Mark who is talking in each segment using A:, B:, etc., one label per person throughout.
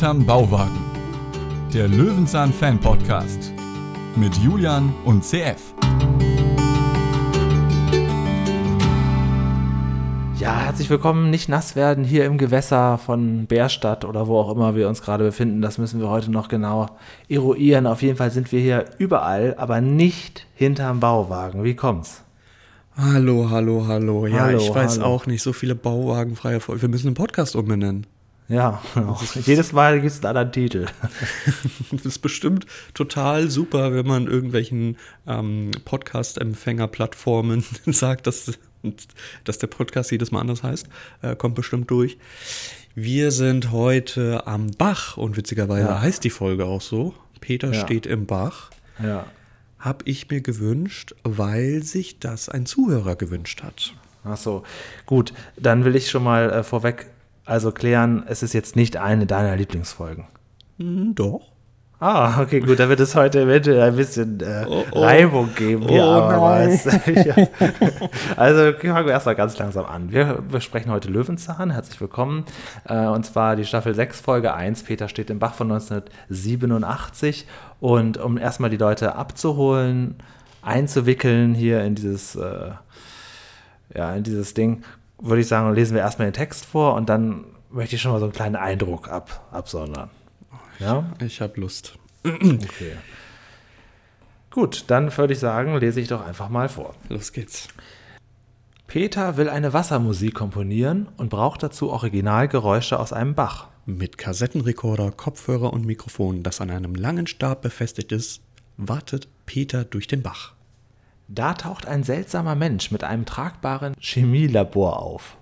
A: Hinterm Bauwagen. Der Löwenzahn Fan Podcast mit Julian und CF.
B: Ja, herzlich willkommen. Nicht nass werden hier im Gewässer von Bärstadt oder wo auch immer wir uns gerade befinden. Das müssen wir heute noch genau eruieren. Auf jeden Fall sind wir hier überall, aber nicht hinterm Bauwagen. Wie kommt's?
C: Hallo, hallo, hallo. Ja,
B: Hallo,
C: ich weiß
B: hallo.
C: auch nicht, so viele bauwagenfreie Folgen. Wir müssen den Podcast umbenennen.
B: Ja, jedes Mal gibt es einen anderen Titel.
C: Das ist bestimmt total super, wenn man irgendwelchen ähm, Podcast-Empfänger-Plattformen sagt, dass, dass der Podcast jedes Mal anders heißt. Äh, kommt bestimmt durch. Wir sind heute am Bach und witzigerweise
B: Ja.
C: heißt die Folge auch so. Peter
B: Ja.
C: steht im Bach.
B: Ja.
C: Habe ich mir gewünscht, weil sich das ein Zuhörer gewünscht hat.
B: Ach so, gut. Dann will ich schon mal äh, vorweg also klären, es ist jetzt nicht eine deiner Lieblingsfolgen.
C: Hm, doch.
B: Ah, okay, gut, da wird es heute eventuell ein bisschen äh,
C: Oh, oh.
B: Reibung geben.
C: Oh,
B: es- ja. Also fangen wir erstmal ganz langsam an. Wir besprechen heute Löwenzahn. Herzlich willkommen. Äh, und zwar die Staffel 6, Folge 1. Peter steht im Bach von 1987. Und um erstmal die Leute abzuholen, einzuwickeln hier in dieses, äh, ja, in dieses Ding, würde ich sagen, lesen wir erstmal den Text vor und dann möchte ich schon mal so einen kleinen Eindruck ab, absondern. Ja?
C: Ich habe Lust.
B: Okay. Gut, dann würde ich sagen, lese ich doch einfach mal vor.
C: Los geht's.
B: Peter will eine Wassermusik komponieren und braucht dazu Originalgeräusche aus einem Bach.
C: Mit Kassettenrekorder, Kopfhörer und Mikrofon, das an einem langen Stab befestigt ist, wartet Peter durch den Bach.
B: Da taucht ein seltsamer Mensch mit einem tragbaren Chemielabor auf.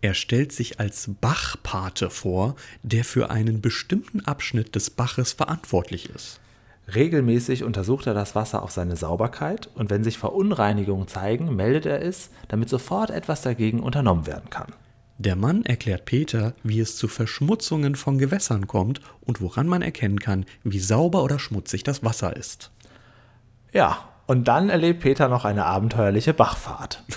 C: Er stellt sich als Bachpate vor, der für einen bestimmten Abschnitt des Baches verantwortlich ist.
B: Regelmäßig untersucht er das Wasser auf seine Sauberkeit und wenn sich Verunreinigungen zeigen, meldet er es, damit sofort etwas dagegen unternommen werden kann.
C: Der Mann erklärt Peter, wie es zu Verschmutzungen von Gewässern kommt und woran man erkennen kann, wie sauber oder schmutzig das Wasser ist.
B: Ja, und dann erlebt Peter noch eine abenteuerliche Bachfahrt.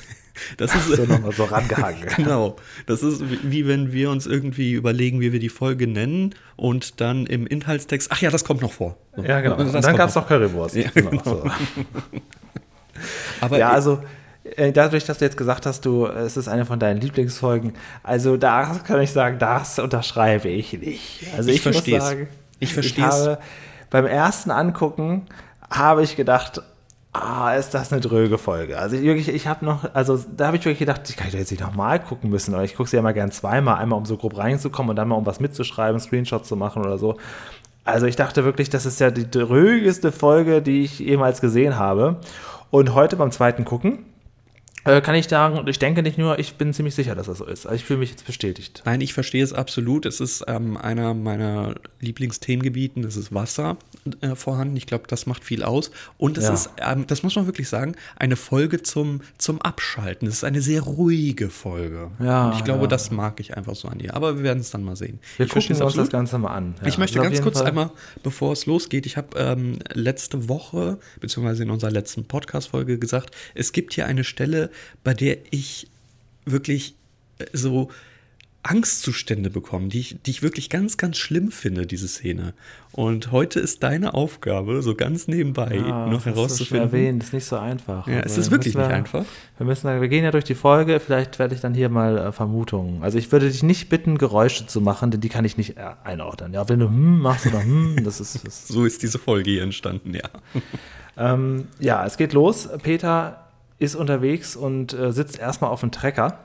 C: Das ist
B: So nochmal so rangehangen.
C: Genau. Das ist wie, wie wenn wir uns irgendwie überlegen, wie wir die Folge nennen und dann im Inhaltstext, ach ja, das kommt noch vor. So.
B: Ja, genau. Und dann gab es noch Currywurst.
C: Ja,
B: Genau,
C: genau.
B: so.
C: Aber
B: Ja, also äh, dadurch, dass du jetzt gesagt hast, du, es ist eine von deinen Lieblingsfolgen, also da kann ich sagen, das unterschreibe ich nicht. Also
C: Ich versteh's.
B: sagen,
C: Ich versteh's.
B: habe beim ersten Angucken habe ich gedacht, ah, ist das eine dröge Folge. Also ich, wirklich, ich habe noch, also da habe ich wirklich gedacht, ich kann doch jetzt nicht nochmal gucken müssen, aber ich gucke sie ja immer gern zweimal, einmal um so grob reinzukommen und dann mal um was mitzuschreiben, Screenshots zu machen oder so. Also ich dachte wirklich, das ist ja die drögeste Folge, die ich jemals gesehen habe. Und heute beim zweiten Gucken kann ich sagen, ich denke nicht nur, ich bin ziemlich sicher, dass das so ist. Also ich fühle mich jetzt bestätigt.
C: Nein, ich verstehe es absolut. Es ist ähm, einer meiner Lieblingsthemengebieten. Es ist Wasser äh, vorhanden. Ich glaube, das macht viel aus. Und es
B: Ja.
C: ist, ähm, das muss man wirklich sagen, eine Folge zum, zum Abschalten. Es ist eine sehr ruhige Folge.
B: Ja,
C: Und ich glaube,
B: ja.
C: das mag ich einfach so an ihr. Aber wir werden es dann mal sehen.
B: Wir
C: ich
B: gucken uns das Ganze mal an. Ja,
C: ich möchte
B: also
C: ganz kurz
B: Fall-
C: einmal, bevor es losgeht, ich habe ähm, letzte Woche, beziehungsweise in unserer letzten Podcast-Folge gesagt, es gibt hier eine Stelle, bei der ich wirklich äh, so Angstzustände bekomme, die ich, die ich wirklich ganz, ganz schlimm finde, diese Szene. Und heute ist deine Aufgabe, so ganz nebenbei
B: Ja,
C: noch
B: das du schon
C: herauszufinden.
B: erwähnt, ist nicht so einfach.
C: Ja,
B: Also
C: es ist
B: da
C: wirklich nicht
B: wir-
C: einfach.
B: Wir müssen, wir gehen ja durch die Folge, vielleicht werde ich dann hier mal äh, Vermutungen. Also ich würde dich nicht bitten, Geräusche zu machen, denn die kann ich nicht äh, einordnen. Ja, wenn du hm machst oder hm, das ist, das
C: So ist diese Folge hier entstanden, ja.
B: Ähm, ja, es geht los. Peter ist unterwegs und äh, sitzt erstmal auf dem Trecker.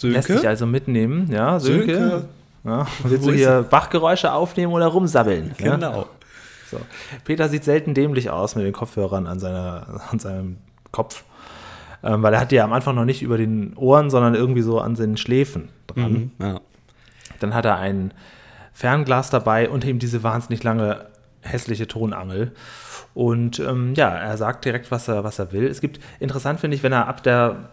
B: Lässt sich
C: Sönke?
B: also mitnehmen. Ja, Sönke.
C: Sönke.
B: Ja, willst du hier Bachgeräusche aufnehmen oder rumsabbeln? Ja?
C: Genau.
B: So. Peter sieht selten dämlich aus mit den Kopfhörern an, seiner, an seinem Kopf. Ähm, weil er hat die ja am Anfang noch nicht über den Ohren, sondern irgendwie so an seinen Schläfen dran.
C: Mhm, ja.
B: Dann hat er ein Fernglas dabei und eben diese wahnsinnig lange hässliche Tonangel. Und ähm, ja, er sagt direkt, was er, was er will. Es gibt, interessant finde ich, wenn er ab der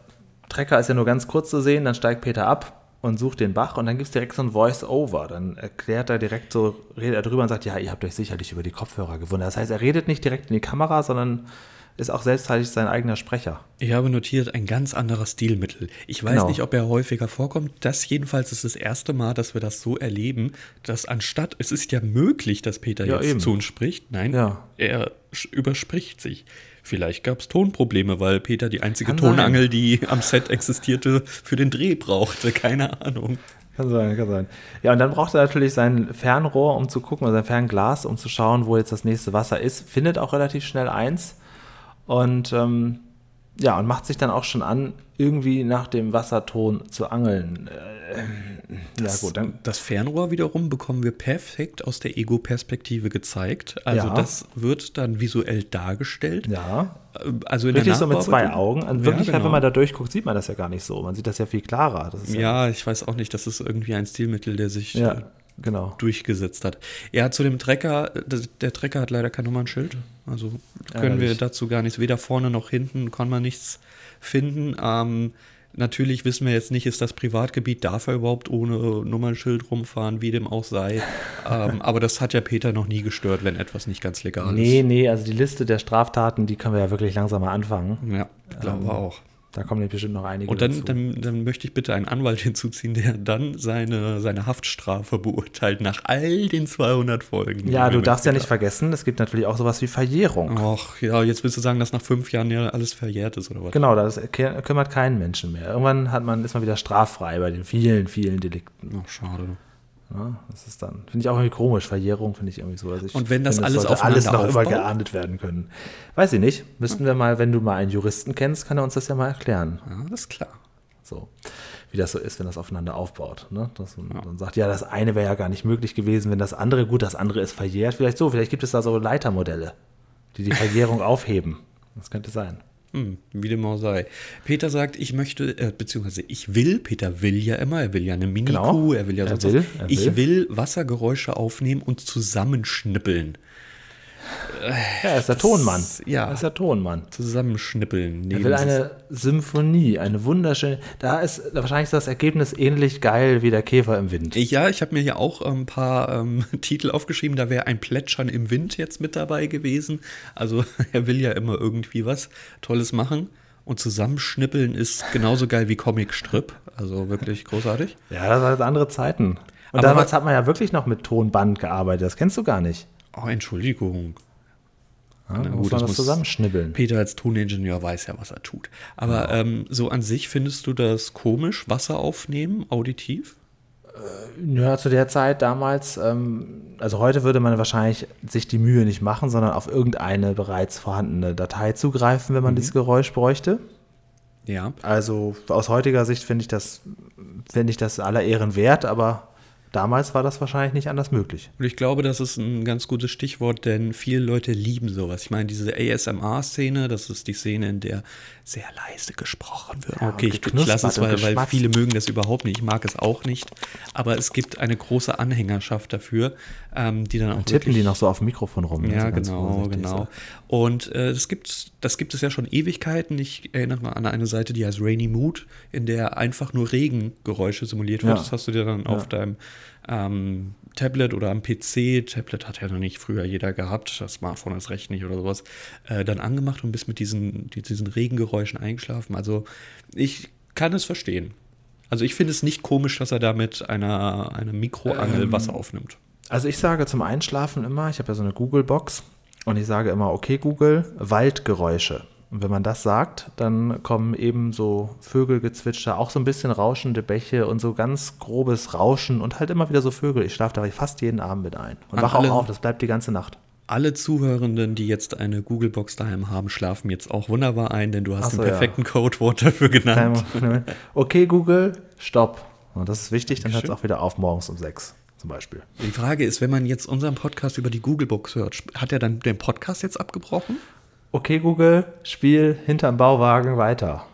B: Trecker ist ja nur ganz kurz zu sehen, dann steigt Peter ab und sucht den Bach und dann gibt es direkt so ein Voice-Over. Dann erklärt er direkt so, redet er drüber und sagt, ja, ihr habt euch sicherlich über die Kopfhörer gewundert. Das heißt, er redet nicht direkt in die Kamera, sondern ist auch selbstzeitig sein eigener Sprecher.
C: Ich habe notiert, ein ganz anderer Stilmittel. Ich weiß
B: Genau.
C: nicht, ob er häufiger vorkommt. Das jedenfalls ist das erste Mal, dass wir das so erleben, dass anstatt, es ist ja möglich, dass Peter
B: Ja,
C: jetzt
B: eben.
C: zu uns spricht. Nein,
B: Ja.
C: er überspricht sich. Vielleicht gab es Tonprobleme, weil Peter die einzige
B: Kann sein.
C: Tonangel, die am Set existierte, für den Dreh brauchte. Keine Ahnung.
B: Kann sein, kann sein. Ja, und dann braucht er natürlich sein Fernrohr, um zu gucken, oder sein Fernglas, um zu schauen, wo jetzt das nächste Wasser ist. Findet auch relativ schnell eins. Und ähm, ja, und macht sich dann auch schon an, irgendwie nach dem Wasserton zu angeln. Äh, ja, gut, dann.
C: Das Fernrohr wiederum bekommen wir perfekt aus der Ego-Perspektive gezeigt. Also
B: Ja.
C: das wird dann visuell dargestellt.
B: Ja,
C: Also in
B: richtig
C: der
B: so mit zwei Augen.
C: Ja,
B: wirklich,
C: genau.
B: wenn man da durchguckt, sieht man das ja gar nicht so. Man sieht das ja viel klarer. Das ist
C: Ja, ich weiß auch nicht, das ist irgendwie ein Stilmittel, der sich
B: ja,
C: äh,
B: genau.
C: durchgesetzt hat. Ja, zu dem Trecker, der, der Trecker hat leider kein Nummernschild. Also können wir dazu gar nichts, weder vorne noch hinten kann man nichts finden. Ähm, natürlich wissen wir jetzt nicht, ist das Privatgebiet, darf er überhaupt ohne Nummernschild rumfahren, wie dem auch sei. ähm, aber das hat ja Peter noch nie gestört, wenn etwas nicht ganz legal
B: Nee,
C: ist.
B: nee, also die Liste der Straftaten, die können wir ja wirklich langsam mal anfangen.
C: Ja, glaube
B: Ähm,
C: auch.
B: Da kommen nämlich bestimmt noch einige
C: Und dann, dann, dann möchte ich bitte einen Anwalt hinzuziehen, der dann seine, seine Haftstrafe beurteilt nach all den 200 Folgen.
B: Ja, du darfst ja nicht vergessen, es gibt natürlich auch sowas wie Verjährung.
C: Ach ja, jetzt willst du sagen, dass nach fünf Jahren ja alles verjährt ist oder was?
B: Genau, das kümmert keinen Menschen mehr. Irgendwann hat man, ist man wieder straffrei bei den vielen, vielen Delikten.
C: Ach, schade.
B: Ja, das ist dann, finde ich auch irgendwie komisch. Verjährung finde ich irgendwie so. Also ich
C: Und wenn das
B: finde, es
C: alles
B: sollte alles noch immer geahndet werden können. Weiß ich nicht. Müssten wir mal, wenn du mal einen Juristen kennst, kann er uns das ja mal erklären.
C: Ja, das ist klar.
B: So, wie das so ist, wenn das aufeinander aufbaut. Ne? Dass man dann sagt, ja, das eine wäre ja gar nicht möglich gewesen, wenn das andere, gut, das andere ist verjährt. Vielleicht so, vielleicht gibt es da so Leitermodelle, die die Verjährung aufheben. Das könnte sein.
C: Hm, wie dem auch sei. Peter sagt, ich möchte, äh, beziehungsweise ich will, Peter will ja immer, er will ja eine Mini-Kuh,
B: Genau.
C: er will ja
B: Er
C: sonst
B: will, er
C: Ich
B: will
C: Wassergeräusche aufnehmen und zusammenschnippeln.
B: Ja, er ist der Tonmann.
C: ja.
B: Er ist der Tonmann.
C: Zusammenschnippeln.
B: Er will eine Symphonie, eine wunderschöne. Da ist wahrscheinlich ist das Ergebnis ähnlich geil wie der Käfer im Wind.
C: Ja, ich habe mir hier auch ein paar ähm, Titel aufgeschrieben. Da wäre ein Plätschern im Wind jetzt mit dabei gewesen. Also er will ja immer irgendwie was Tolles machen. Und zusammenschnippeln ist genauso geil wie Comicstrip. Also wirklich großartig.
B: Ja, das waren andere Zeiten. Und
C: Aber
B: damals hat man ja wirklich noch mit Tonband gearbeitet. Das kennst du gar nicht.
C: Oh, Entschuldigung.
B: Ja,
C: Na gut,
B: muss man
C: das muss-
B: zusammenschnibbeln.
C: Peter als Toningenieur weiß ja, was er tut. Aber ähm, so an sich findest du das komisch, Wasser aufnehmen, auditiv?
B: Ja, zu der Zeit damals, ähm, also heute würde man wahrscheinlich sich die Mühe nicht machen, sondern auf irgendeine bereits vorhandene Datei zugreifen, wenn man dieses Geräusch bräuchte.
C: Ja.
B: Also aus heutiger Sicht finde ich das, finde ich das aller Ehren wert, aber damals war das wahrscheinlich nicht anders möglich.
C: Und ich glaube, das ist ein ganz gutes Stichwort, denn viele Leute lieben sowas. Ich meine, diese ASMR-Szene, das ist die Szene, in der sehr leise gesprochen wird.
B: Ja,
C: okay, ich, lasse es, weil, weil viele mögen das überhaupt nicht. Ich mag es auch nicht. Aber es gibt eine große Anhängerschaft dafür, ähm, die dann auch
B: Tippen
C: wirklich
B: die noch so auf dem Mikrofon rum. ne,
C: Ja,
B: ganz
C: genau, genau. Und äh, das, gibt, das gibt es ja schon Ewigkeiten. Ich erinnere mal an eine Seite, die heißt Rainy Mood, in der einfach nur Regengeräusche simuliert wird.
B: Ja.
C: Das hast du dir dann auf deinem ähm, Tablet oder am PC, Tablet hat ja noch nicht früher jeder gehabt, das Smartphone ist recht nicht oder sowas, äh, dann angemacht und bist mit diesen, die- diesen Regengeräuschen eingeschlafen. Also ich kann es verstehen. Also ich finde es nicht komisch, dass er damit einer, einer Mikroangel
B: Ähm,
C: Wasser aufnimmt.
B: Also ich sage zum Einschlafen immer, ich habe ja so eine Google-Box und ich sage immer, okay Google, Waldgeräusche. Und wenn man das sagt, dann kommen eben so Vögelgezwitscher, auch so ein bisschen rauschende Bäche und so ganz grobes Rauschen und halt immer wieder so Vögel. Ich schlafe da fast jeden Abend mit ein. Und wache auch auf, das bleibt die ganze Nacht.
C: Alle Zuhörenden, die jetzt eine Google-Box daheim haben, schlafen jetzt auch wunderbar ein, denn du hast
B: so,
C: den
B: ja.
C: perfekten Codewort dafür genannt.
B: Okay Google, stopp. Und das ist wichtig, dann hört es auch wieder auf morgens um sechs zum Beispiel.
C: Die Frage ist, wenn man jetzt unseren Podcast über die Google-Box hört, hat er dann den Podcast jetzt abgebrochen?
B: Okay, Google, Spiel hinterm Bauwagen weiter.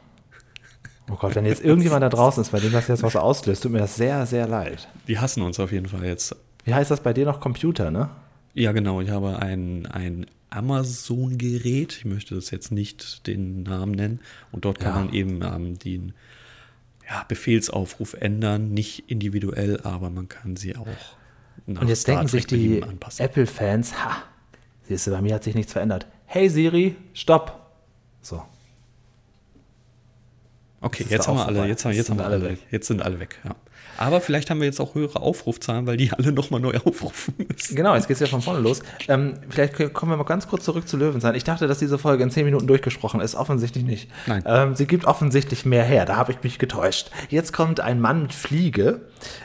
B: Oh Gott, wenn jetzt irgendjemand da draußen ist, bei dem das jetzt was auslöst, tut mir das sehr, sehr leid.
C: Die hassen uns auf jeden Fall jetzt.
B: Wie heißt das bei dir noch Computer, ne?
C: Ja, genau. Ich habe ein, ein Amazon-Gerät. Ich möchte das jetzt nicht den Namen nennen. Und dort kann
B: Ja.
C: man eben ähm, den ja, Befehlsaufruf ändern. Nicht individuell, aber man kann sie auch nach
B: Und jetzt
C: Star
B: denken sich die. Apple-Fans, ha, siehst du, bei mir hat sich nichts verändert hey Siri, stopp. So.
C: Okay, jetzt haben wir alle, jetzt, haben- jetzt haben wir alle
B: alle
C: weg. Jetzt sind alle weg, ja. Aber vielleicht haben wir jetzt auch höhere Aufrufzahlen, weil die alle nochmal neu aufrufen müssen.
B: Genau, jetzt geht es ja von vorne los. Ähm, vielleicht kommen wir mal ganz kurz zurück zu Löwenzahn. Ich dachte, dass diese Folge in 10 Minuten durchgesprochen ist. Offensichtlich nicht.
C: Nein.
B: Ähm, sie gibt offensichtlich mehr her. Da habe ich mich getäuscht. Jetzt kommt ein Mann mit Fliege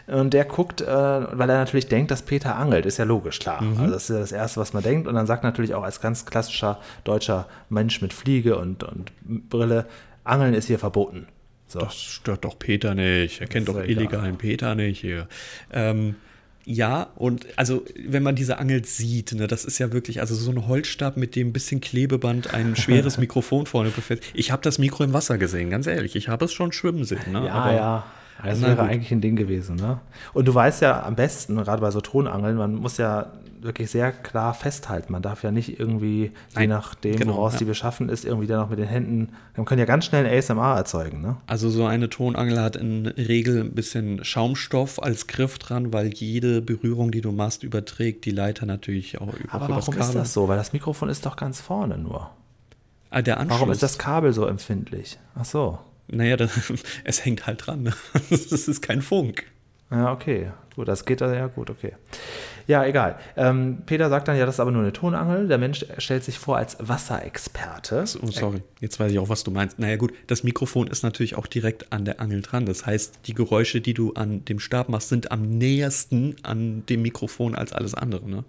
B: und der guckt, äh, weil er natürlich denkt, dass Peter angelt. Ist ja logisch, klar.
C: Mhm.
B: Also das ist ja das Erste, was man denkt. Und dann sagt natürlich auch als ganz klassischer deutscher Mensch mit Fliege und, und Brille, Angeln ist hier verboten. So.
C: Das stört doch Peter nicht. Er kennt doch illegalen Peter nicht hier. Ähm, ja, und also, wenn man diese Angel sieht, ne, das ist ja wirklich, also so ein Holzstab mit dem bisschen Klebeband, ein schweres Mikrofon vorne befestigt. Ich habe das Mikro im Wasser gesehen, ganz ehrlich. Ich habe es schon schwimmen sehen. Ne?
B: Ja,
C: Aber-
B: ja. Das wäre
C: gut.
B: eigentlich ein Ding gewesen, ne? Und du weißt ja am besten, gerade bei so Tonangeln, man muss ja wirklich sehr klar festhalten. Man darf ja nicht irgendwie, je
C: Nein,
B: nachdem,
C: genau,
B: woraus
C: ja.
B: die beschaffen ist, irgendwie dann noch mit den Händen. Man kann ja ganz schnell ein ASMR erzeugen, ne?
C: Also so eine Tonangel hat in Regel ein bisschen Schaumstoff als Griff dran, weil jede Berührung, die du machst, überträgt die Leiter natürlich auch über
B: Aber warum ist
C: Kabel.
B: das so? Weil das Mikrofon ist doch ganz vorne nur.
C: Ah, der Anschluss.
B: Warum ist das Kabel so empfindlich? Ach so.
C: Naja, das, es hängt halt dran. Ne? Das ist kein Funk.
B: Ja, okay. Gut, das geht da ja gut, okay. Ja, egal. Ähm, Peter sagt dann, ja, das ist aber nur eine Tonangel. Der Mensch stellt sich vor als Wasserexperte.
C: Oh, sorry, jetzt weiß ich auch, was du meinst. Naja, gut, das Mikrofon ist natürlich auch direkt an der Angel dran. Das heißt, die Geräusche, die du an dem Stab machst, sind am nähersten an dem Mikrofon als alles andere. Ne?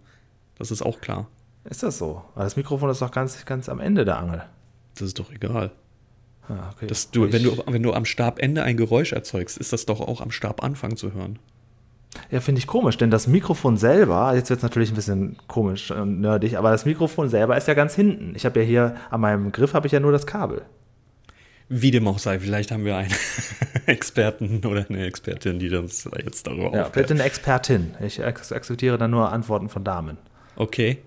C: Das ist auch klar.
B: Ist das so? Aber das Mikrofon ist doch ganz, ganz am Ende der Angel.
C: Das ist doch egal.
B: Ah, okay.
C: Du, wenn, du, wenn du am Stabende ein Geräusch erzeugst, ist das doch auch am Stabanfang zu hören.
B: Ja, finde ich komisch, denn das Mikrofon selber, jetzt wird es natürlich ein bisschen komisch und nerdig, aber das Mikrofon selber ist ja ganz hinten. Ich habe ja hier an meinem Griff habe ich ja nur das Kabel.
C: Wie dem auch sei, vielleicht haben wir einen Experten oder eine Expertin, die uns jetzt darüber
B: Ja,
C: aufklärt.
B: bitte eine Expertin. Ich ak- akzeptiere dann nur Antworten von Damen.
C: Okay,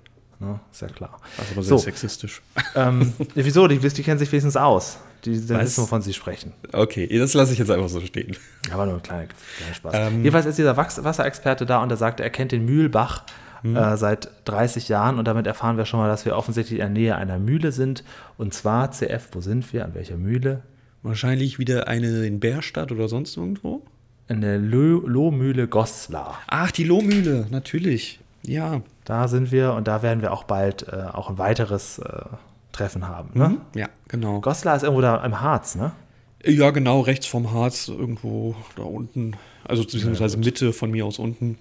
B: Ne? Ist ja klar.
C: das ist aber sehr
B: So.
C: sexistisch.
B: ähm, wieso? Die, die kennen sich wenigstens aus. Die,
C: Was?
B: wissen, wovon sie sprechen.
C: Okay, das lasse ich jetzt einfach so stehen.
B: Aber nur ein kleiner, kleiner Spaß.
C: Ähm.
B: Jedenfalls ist dieser Wasserexperte da und er sagt, er kennt den Mühlbach
C: Hm.
B: äh, seit 30 Jahren und damit erfahren wir schon mal, dass wir offensichtlich in der Nähe einer Mühle sind. Und zwar CF, wo sind wir? An welcher Mühle?
C: Wahrscheinlich wieder eine in Bärstadt oder sonst irgendwo.
B: In der Lohmühle Goslar.
C: Ach, die Lohmühle, natürlich. Ja.
B: Da sind wir und da werden wir auch bald äh, auch ein weiteres äh, Treffen haben. Ne?
C: Ja, genau.
B: Goslar ist irgendwo da im Harz, ne?
C: Ja, genau, rechts vom Harz, irgendwo da unten. Also beziehungsweise Mitte von mir aus unten.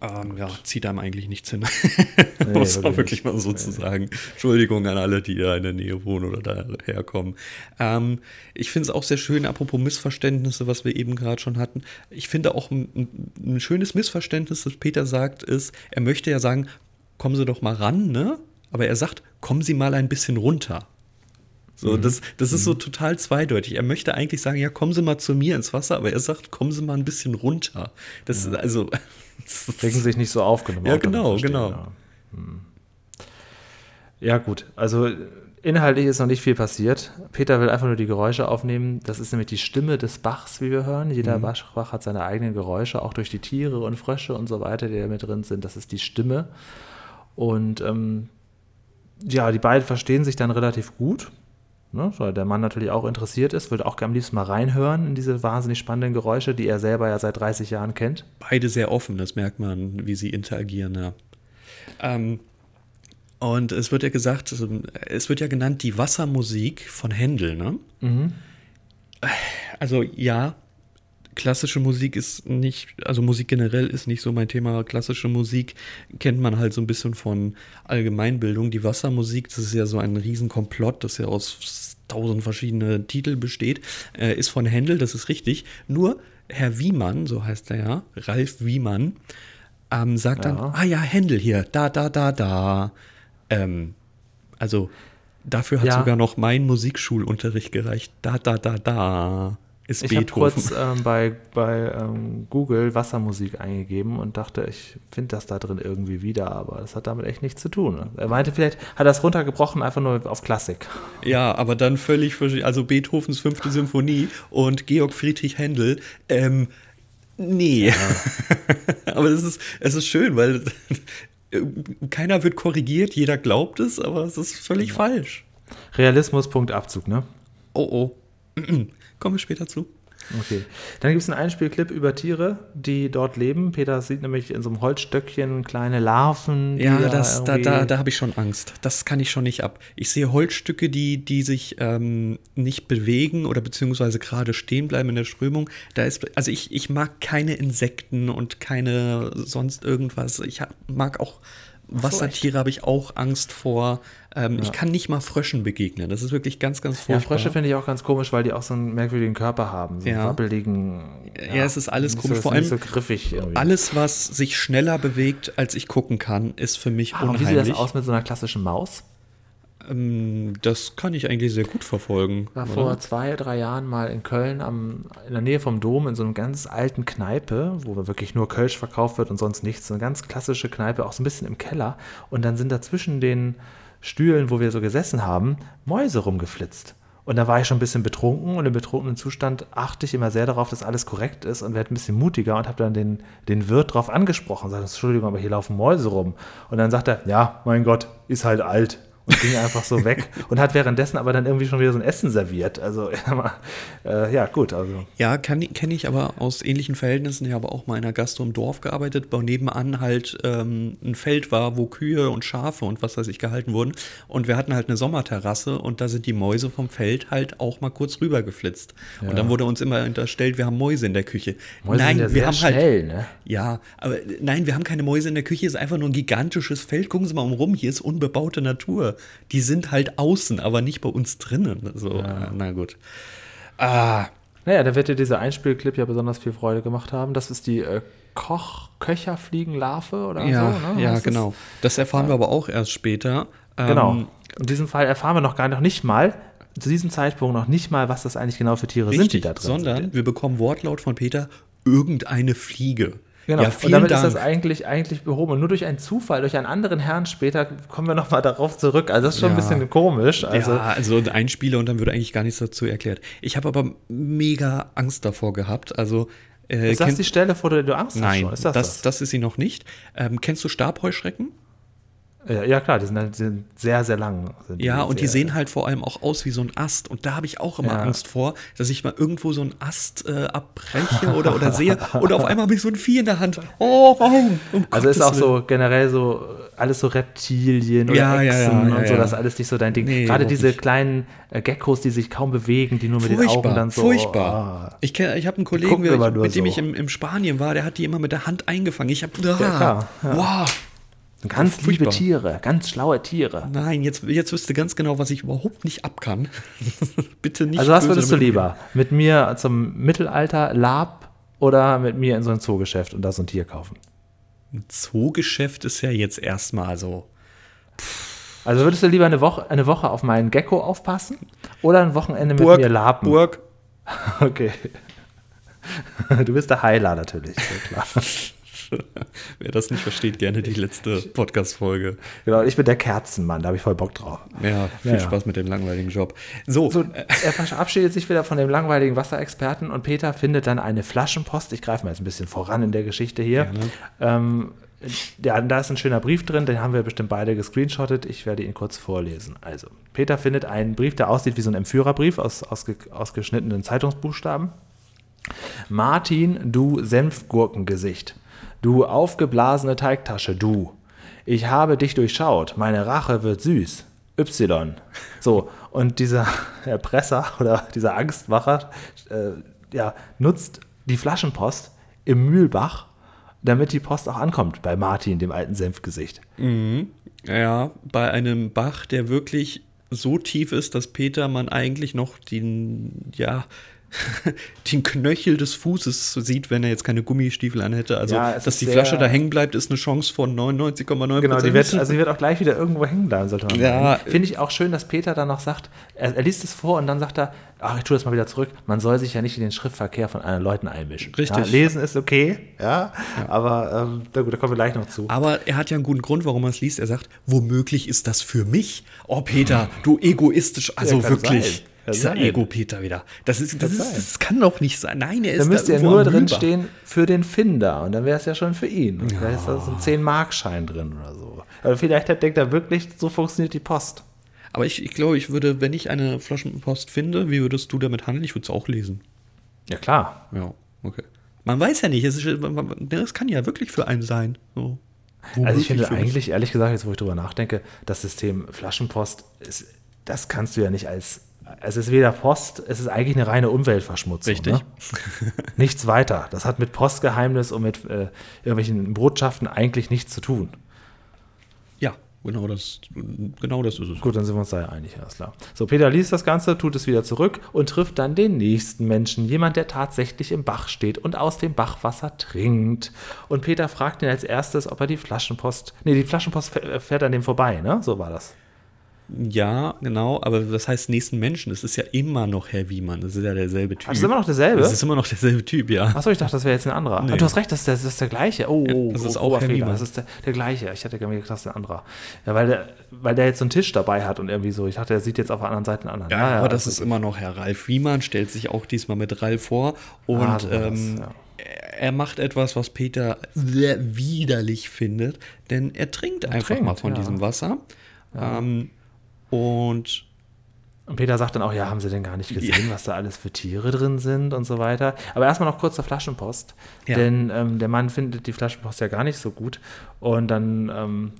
C: Ähm, ja, zieht einem eigentlich nichts hin. Muss man
B: wirklich
C: mal so zu sagen. Entschuldigung an alle, die da in der Nähe wohnen oder daher kommen. Ähm, ich finde es auch sehr schön, apropos Missverständnisse, was wir eben gerade schon hatten. Ich finde auch ein, ein schönes Missverständnis, das Peter sagt, ist, er möchte ja sagen, kommen Sie doch mal ran, ne? Aber er sagt, kommen Sie mal ein bisschen runter. So, das, das ist so total zweideutig. Er möchte eigentlich sagen, ja, kommen Sie mal zu mir ins Wasser, aber er sagt, kommen Sie mal ein bisschen runter. Das ist also.
B: Regen sich nicht so aufgenommen.
C: Ja, genau, genau.
B: Ja. Hm. ja, gut. Also inhaltlich ist noch nicht viel passiert. Peter will einfach nur die Geräusche aufnehmen. Das ist nämlich die Stimme des Bachs, wie wir hören. Jeder
C: Mhm.
B: Bach hat seine eigenen Geräusche, auch durch die Tiere und Frösche und so weiter, die da mit drin sind. Das ist die Stimme. Und ähm, ja, die beiden verstehen sich dann relativ gut. Ne, weil der Mann natürlich auch interessiert ist, würde auch am liebsten mal reinhören in diese wahnsinnig spannenden Geräusche, die er selber ja seit 30 Jahren kennt.
C: Beide sehr offen, das merkt man, wie sie interagieren, ja. Ähm, und es wird ja gesagt, es wird ja genannt die Wassermusik von Händel, ne? Also ja, klassische Musik ist nicht, also Musik generell ist nicht so mein Thema. Klassische Musik kennt man halt so ein bisschen von Allgemeinbildung. Die Wassermusik, das ist ja so ein Riesenkomplott, das ja aus tausend verschiedene Titel besteht, äh, ist von Händel, das ist richtig. Nur Herr Wiemann, so heißt er ja, Ralf Wiemann, ähm, sagt dann,
B: Ja.
C: ah ja, Händel hier, da, da, da, da. Ähm, also dafür hat
B: Ja.
C: sogar noch mein Musikschulunterricht gereicht. Da, da, da, da ist
B: Ich habe
C: Beethoven.
B: kurz ähm, bei, bei ähm, Google Wassermusik eingegeben und dachte, ich finde das da drin irgendwie wieder, aber das hat damit echt nichts zu tun. ne? Er meinte, vielleicht hat er das runtergebrochen, einfach nur auf Klassik.
C: Ja, aber dann völlig verschieden. Also Beethovens fünfte Symphonie und Georg Friedrich Händel. Ähm, nee. aber es ist, es ist schön, weil keiner wird korrigiert, jeder glaubt es, aber es ist völlig falsch.
B: Realismus.abzug, ne?
C: Oh oh. Kommen wir später zu.
B: Okay. Dann gibt es einen Einspielclip über Tiere, die dort leben. Peter sieht nämlich in so einem Holzstöckchen kleine Larven. die
C: Ja,
B: da
C: das, da, da, da habe ich schon Angst. Das kann ich schon nicht ab. Ich sehe Holzstücke, die, die sich ähm, nicht bewegen oder beziehungsweise gerade stehen bleiben in der Strömung. Da ist, also ich, ich mag keine Insekten und keine sonst irgendwas. Ich mag auch Wassertiere, habe ich auch Angst vor. Ähm, Ich kann nicht mal Fröschen begegnen. Das ist wirklich ganz, ganz
B: Ja,
C: furchtbar.
B: Frösche finde ich auch ganz komisch, weil die auch so einen merkwürdigen Körper haben. So
C: Ja.
B: wabbeligen.
C: Ja, es ist alles komisch.
B: So,
C: Vor allem
B: so griffig irgendwie.
C: Alles, was sich schneller bewegt, als ich gucken kann, ist für mich
B: Ah, und wie
C: unheimlich.
B: sieht das aus mit so einer klassischen Maus?
C: Ähm, das kann ich eigentlich sehr gut verfolgen.
B: war
C: oder?
B: vor zwei, drei Jahren mal in Köln am, in der Nähe vom Dom in so einer ganz alten Kneipe, wo wirklich nur Kölsch verkauft wird und sonst nichts. So eine ganz klassische Kneipe, auch so ein bisschen im Keller. Und dann sind da zwischen den Stühlen, wo wir so gesessen haben, Mäuse rumgeflitzt. Und da war ich schon ein bisschen betrunken und im betrunkenen Zustand achte ich immer sehr darauf, dass alles korrekt ist und werde ein bisschen mutiger und habe dann den, den Wirt drauf angesprochen. Sagt, Entschuldigung, aber hier laufen Mäuse rum. Und dann sagt er, ja, mein Gott, ist halt alt. Und ging einfach so weg und hat währenddessen aber dann irgendwie schon wieder so ein Essen serviert. Also, äh, ja, gut. Also,
C: Ja, kenne ich aber aus ähnlichen Verhältnissen. Ich habe auch mal in einer Gastro im Dorf gearbeitet, wo nebenan halt ähm, ein Feld war, wo Kühe und Schafe und was weiß ich gehalten wurden. Und wir hatten halt eine Sommerterrasse und da sind die Mäuse vom Feld halt auch mal kurz rübergeflitzt. Und dann wurde uns immer unterstellt, wir haben Mäuse in der Küche.
B: Mäuse
C: nein,
B: ja
C: wir haben halt.
B: schnell, ne?
C: Ja, aber äh, nein, wir haben keine Mäuse in der Küche, es ist einfach nur ein gigantisches Feld. Gucken Sie mal um rum, hier ist unbebaute Natur. Die sind halt außen, aber nicht bei uns drinnen. So, äh, na gut. Ah,
B: Naja, da wird dir dieser Einspielclip ja besonders viel Freude gemacht haben. Das ist die äh, Koch-Köcherfliegenlarve oder
C: ja,
B: so, ne?
C: ja,
B: es?
C: genau. Das erfahren wir aber auch erst später.
B: Genau.
C: Ähm,
B: In diesem Fall erfahren wir noch gar noch nicht mal, zu diesem Zeitpunkt noch nicht mal, was das eigentlich genau für Tiere sind, die
C: richtig,
B: da drin
C: sondern
B: sind.
C: wir bekommen Wortlaut von Peter, irgendeine Fliege.
B: Genau.
C: Ja,
B: und damit
C: Dank.
B: ist das eigentlich, eigentlich behoben. Und nur durch einen Zufall, durch einen anderen Herrn später kommen wir nochmal darauf zurück. Also das ist schon
C: Ja.
B: ein bisschen komisch. Also,
C: ja, also ein Spieler und dann wird eigentlich gar nichts dazu erklärt. Ich habe aber mega Angst davor gehabt. Also äh,
B: ist das die Stelle, vor der du Angst hast?
C: Nein,
B: Schon? Ist das,
C: das, das, ist sie noch nicht. Ähm, kennst du Stabheuschrecken?
B: Ja, ja, klar, die sind, halt- die sind sehr, sehr lang.
C: Ja, und die
B: sehr,
C: sehen halt vor allem auch aus wie so ein Ast. Und da habe ich auch immer
B: Ja.
C: Angst vor, dass ich mal irgendwo so einen Ast äh, abbreche oder, oder sehe. Oder auf einmal habe ich so ein Vieh in der Hand. Oh, warum? Um
B: Also ist auch so generell so alles so Reptilien oder
C: Ja,
B: Echsen
C: ja,
B: und so, das ist alles nicht so dein Ding.
C: Nee,
B: Gerade diese
C: nicht.
B: kleinen äh, Geckos, die sich kaum bewegen, die nur mit den Augen
C: Furchtbar,
B: dann so.
C: furchtbar.
B: ah.
C: Ich, kenn- ich habe einen Kollegen, mit, mit dem
B: so.
C: ich im, im Spanien war, der hat die immer mit der Hand eingefangen. Ich habe, ah, wow,
B: Ganz liebe
C: Furchtbar.
B: Tiere, ganz schlaue Tiere.
C: nein, jetzt, jetzt wüsste ganz genau, was ich überhaupt nicht abkann. Bitte nicht.
B: Also was würdest du lieber? Mit mir zum Mittelalter Lab oder mit mir in so ein Zoogeschäft und da so ein Tier kaufen?
C: Ein Zoogeschäft ist ja jetzt erstmal so.
B: Also würdest du lieber eine Woche, eine Woche auf meinen Gecko aufpassen oder ein Wochenende mit
C: Burg,
B: mir laben?
C: Burg.
B: Okay. Du bist der Heiler natürlich, sehr klar.
C: Wer das nicht versteht, gerne die letzte Podcast-Folge.
B: Genau, ich bin der Kerzenmann, da habe ich voll Bock drauf.
C: Ja, viel
B: Ja, ja.
C: Spaß mit dem langweiligen Job. So,
B: So, er verabschiedet sich wieder von dem langweiligen Wasserexperten und Peter findet dann eine Flaschenpost. Ich greife mal jetzt ein bisschen voran in der Geschichte hier. Ähm, ja, da ist ein schöner Brief drin, den haben wir bestimmt beide gescreenshottet. Ich werde ihn kurz vorlesen. Also, Peter findet einen Brief, der aussieht wie so ein Entführerbrief aus ausge, ausgeschnittenen Zeitungsbuchstaben. Martin, du Senfgurkengesicht. Du aufgeblasene Teigtasche, du. Ich habe dich durchschaut. Meine Rache wird süß. Y. So, und dieser Erpresser oder dieser Angstmacher äh, ja, nutzt die Flaschenpost im Mühlbach, damit die Post auch ankommt bei Martin, dem alten Senfgesicht.
C: ja, bei einem Bach, der wirklich so tief ist, dass Peter man eigentlich noch den, ja, den Knöchel des Fußes sieht, wenn er jetzt keine Gummistiefel anhätte. Also,
B: Ja,
C: dass die Flasche da hängen bleibt, ist eine Chance von 99,9
B: Genau, die wird, also die wird auch gleich wieder irgendwo hängen bleiben, sollte man
C: Ja.
B: sagen. Finde ich auch schön, dass Peter dann noch sagt, er, er liest es vor und dann sagt er, ach, ich tue das mal wieder zurück, man soll sich ja nicht in den Schriftverkehr von anderen Leuten einmischen.
C: Richtig.
B: Ja, lesen ist okay, ja, aber ähm, na gut, da kommen wir gleich noch zu.
C: Aber er hat ja einen guten Grund, warum er es liest. Er sagt, womöglich ist das für mich. Oh, Peter, du egoistisch. Also wirklich.
B: sein. Kann
C: Dieser. Ego-Peter wieder. Das, ist, das,
B: Kann
C: ist, das kann doch nicht sein. Nein, er ist
B: Da müsste ja nur drin stehen für den Finder und dann wäre es ja schon für ihn. Und Vielleicht ist da so ein 10-Mark-Schein drin oder so. Aber vielleicht hat, denkt er wirklich, so funktioniert die Post.
C: Aber ich, ich glaube, ich würde, wenn ich eine Flaschenpost finde, wie würdest du damit handeln? Ich würde es auch lesen.
B: Ja, klar.
C: Ja, okay. Man weiß ja nicht, es, ist, es kann ja wirklich für einen sein. So.
B: Also ich finde eigentlich, ehrlich gesagt, jetzt wo ich drüber nachdenke, das System Flaschenpost, ist, das kannst du ja nicht als, es ist weder Post, es ist eigentlich eine reine Umweltverschmutzung.
C: Richtig.
B: Ne? nichts weiter. Das hat mit Postgeheimnis und mit äh, irgendwelchen Botschaften eigentlich nichts zu tun.
C: Ja, genau das, genau das ist es.
B: Gut, dann sind wir uns da ja einig, alles klar. So, Peter liest das Ganze, tut es wieder zurück und trifft dann den nächsten Menschen, jemand, der tatsächlich im Bach steht und aus dem Bachwasser trinkt. Und Peter fragt ihn als erstes, ob er die Flaschenpost, nee, die Flaschenpost fährt an dem vorbei, ne? So war das.
C: Ja, genau, aber das heißt nächsten Menschen. Es ist ja immer noch Herr Wiemann. Das ist ja derselbe Typ.
B: Das ist immer noch derselbe?
C: Das ist immer noch derselbe Typ, ja.
B: Achso, ich dachte, das wäre jetzt ein anderer.
C: Nee.
B: Du hast recht, das ist der, das ist der gleiche. Oh,
C: Ja,
B: oh,
C: das ist
B: oh,
C: auch
B: grober
C: Herr. Wiemann.
B: Das ist der, der gleiche. Ich hatte gedacht, das ist ein anderer. Ja, weil der, weil der jetzt so einen Tisch dabei hat und irgendwie so. Ich dachte, er sieht jetzt auf der anderen Seite einen anderen.
C: Ja, aber das ist immer noch Herr Ralf Wiemann, stellt sich auch diesmal mit Ralf vor. Und
B: Ah, so das,
C: ähm,
B: ja.
C: er macht etwas, was Peter sehr widerlich findet, denn er trinkt einfach
B: trinkt,
C: mal von
B: ja.
C: diesem Wasser. Ähm, und
B: Und Peter sagt dann auch, ja, haben sie denn gar nicht gesehen, was da alles für Tiere drin sind und so weiter. Aber erstmal noch kurz zur Flaschenpost.
C: Ja.
B: Denn ähm, der Mann findet die Flaschenpost ja gar nicht so gut. Und dann ähm,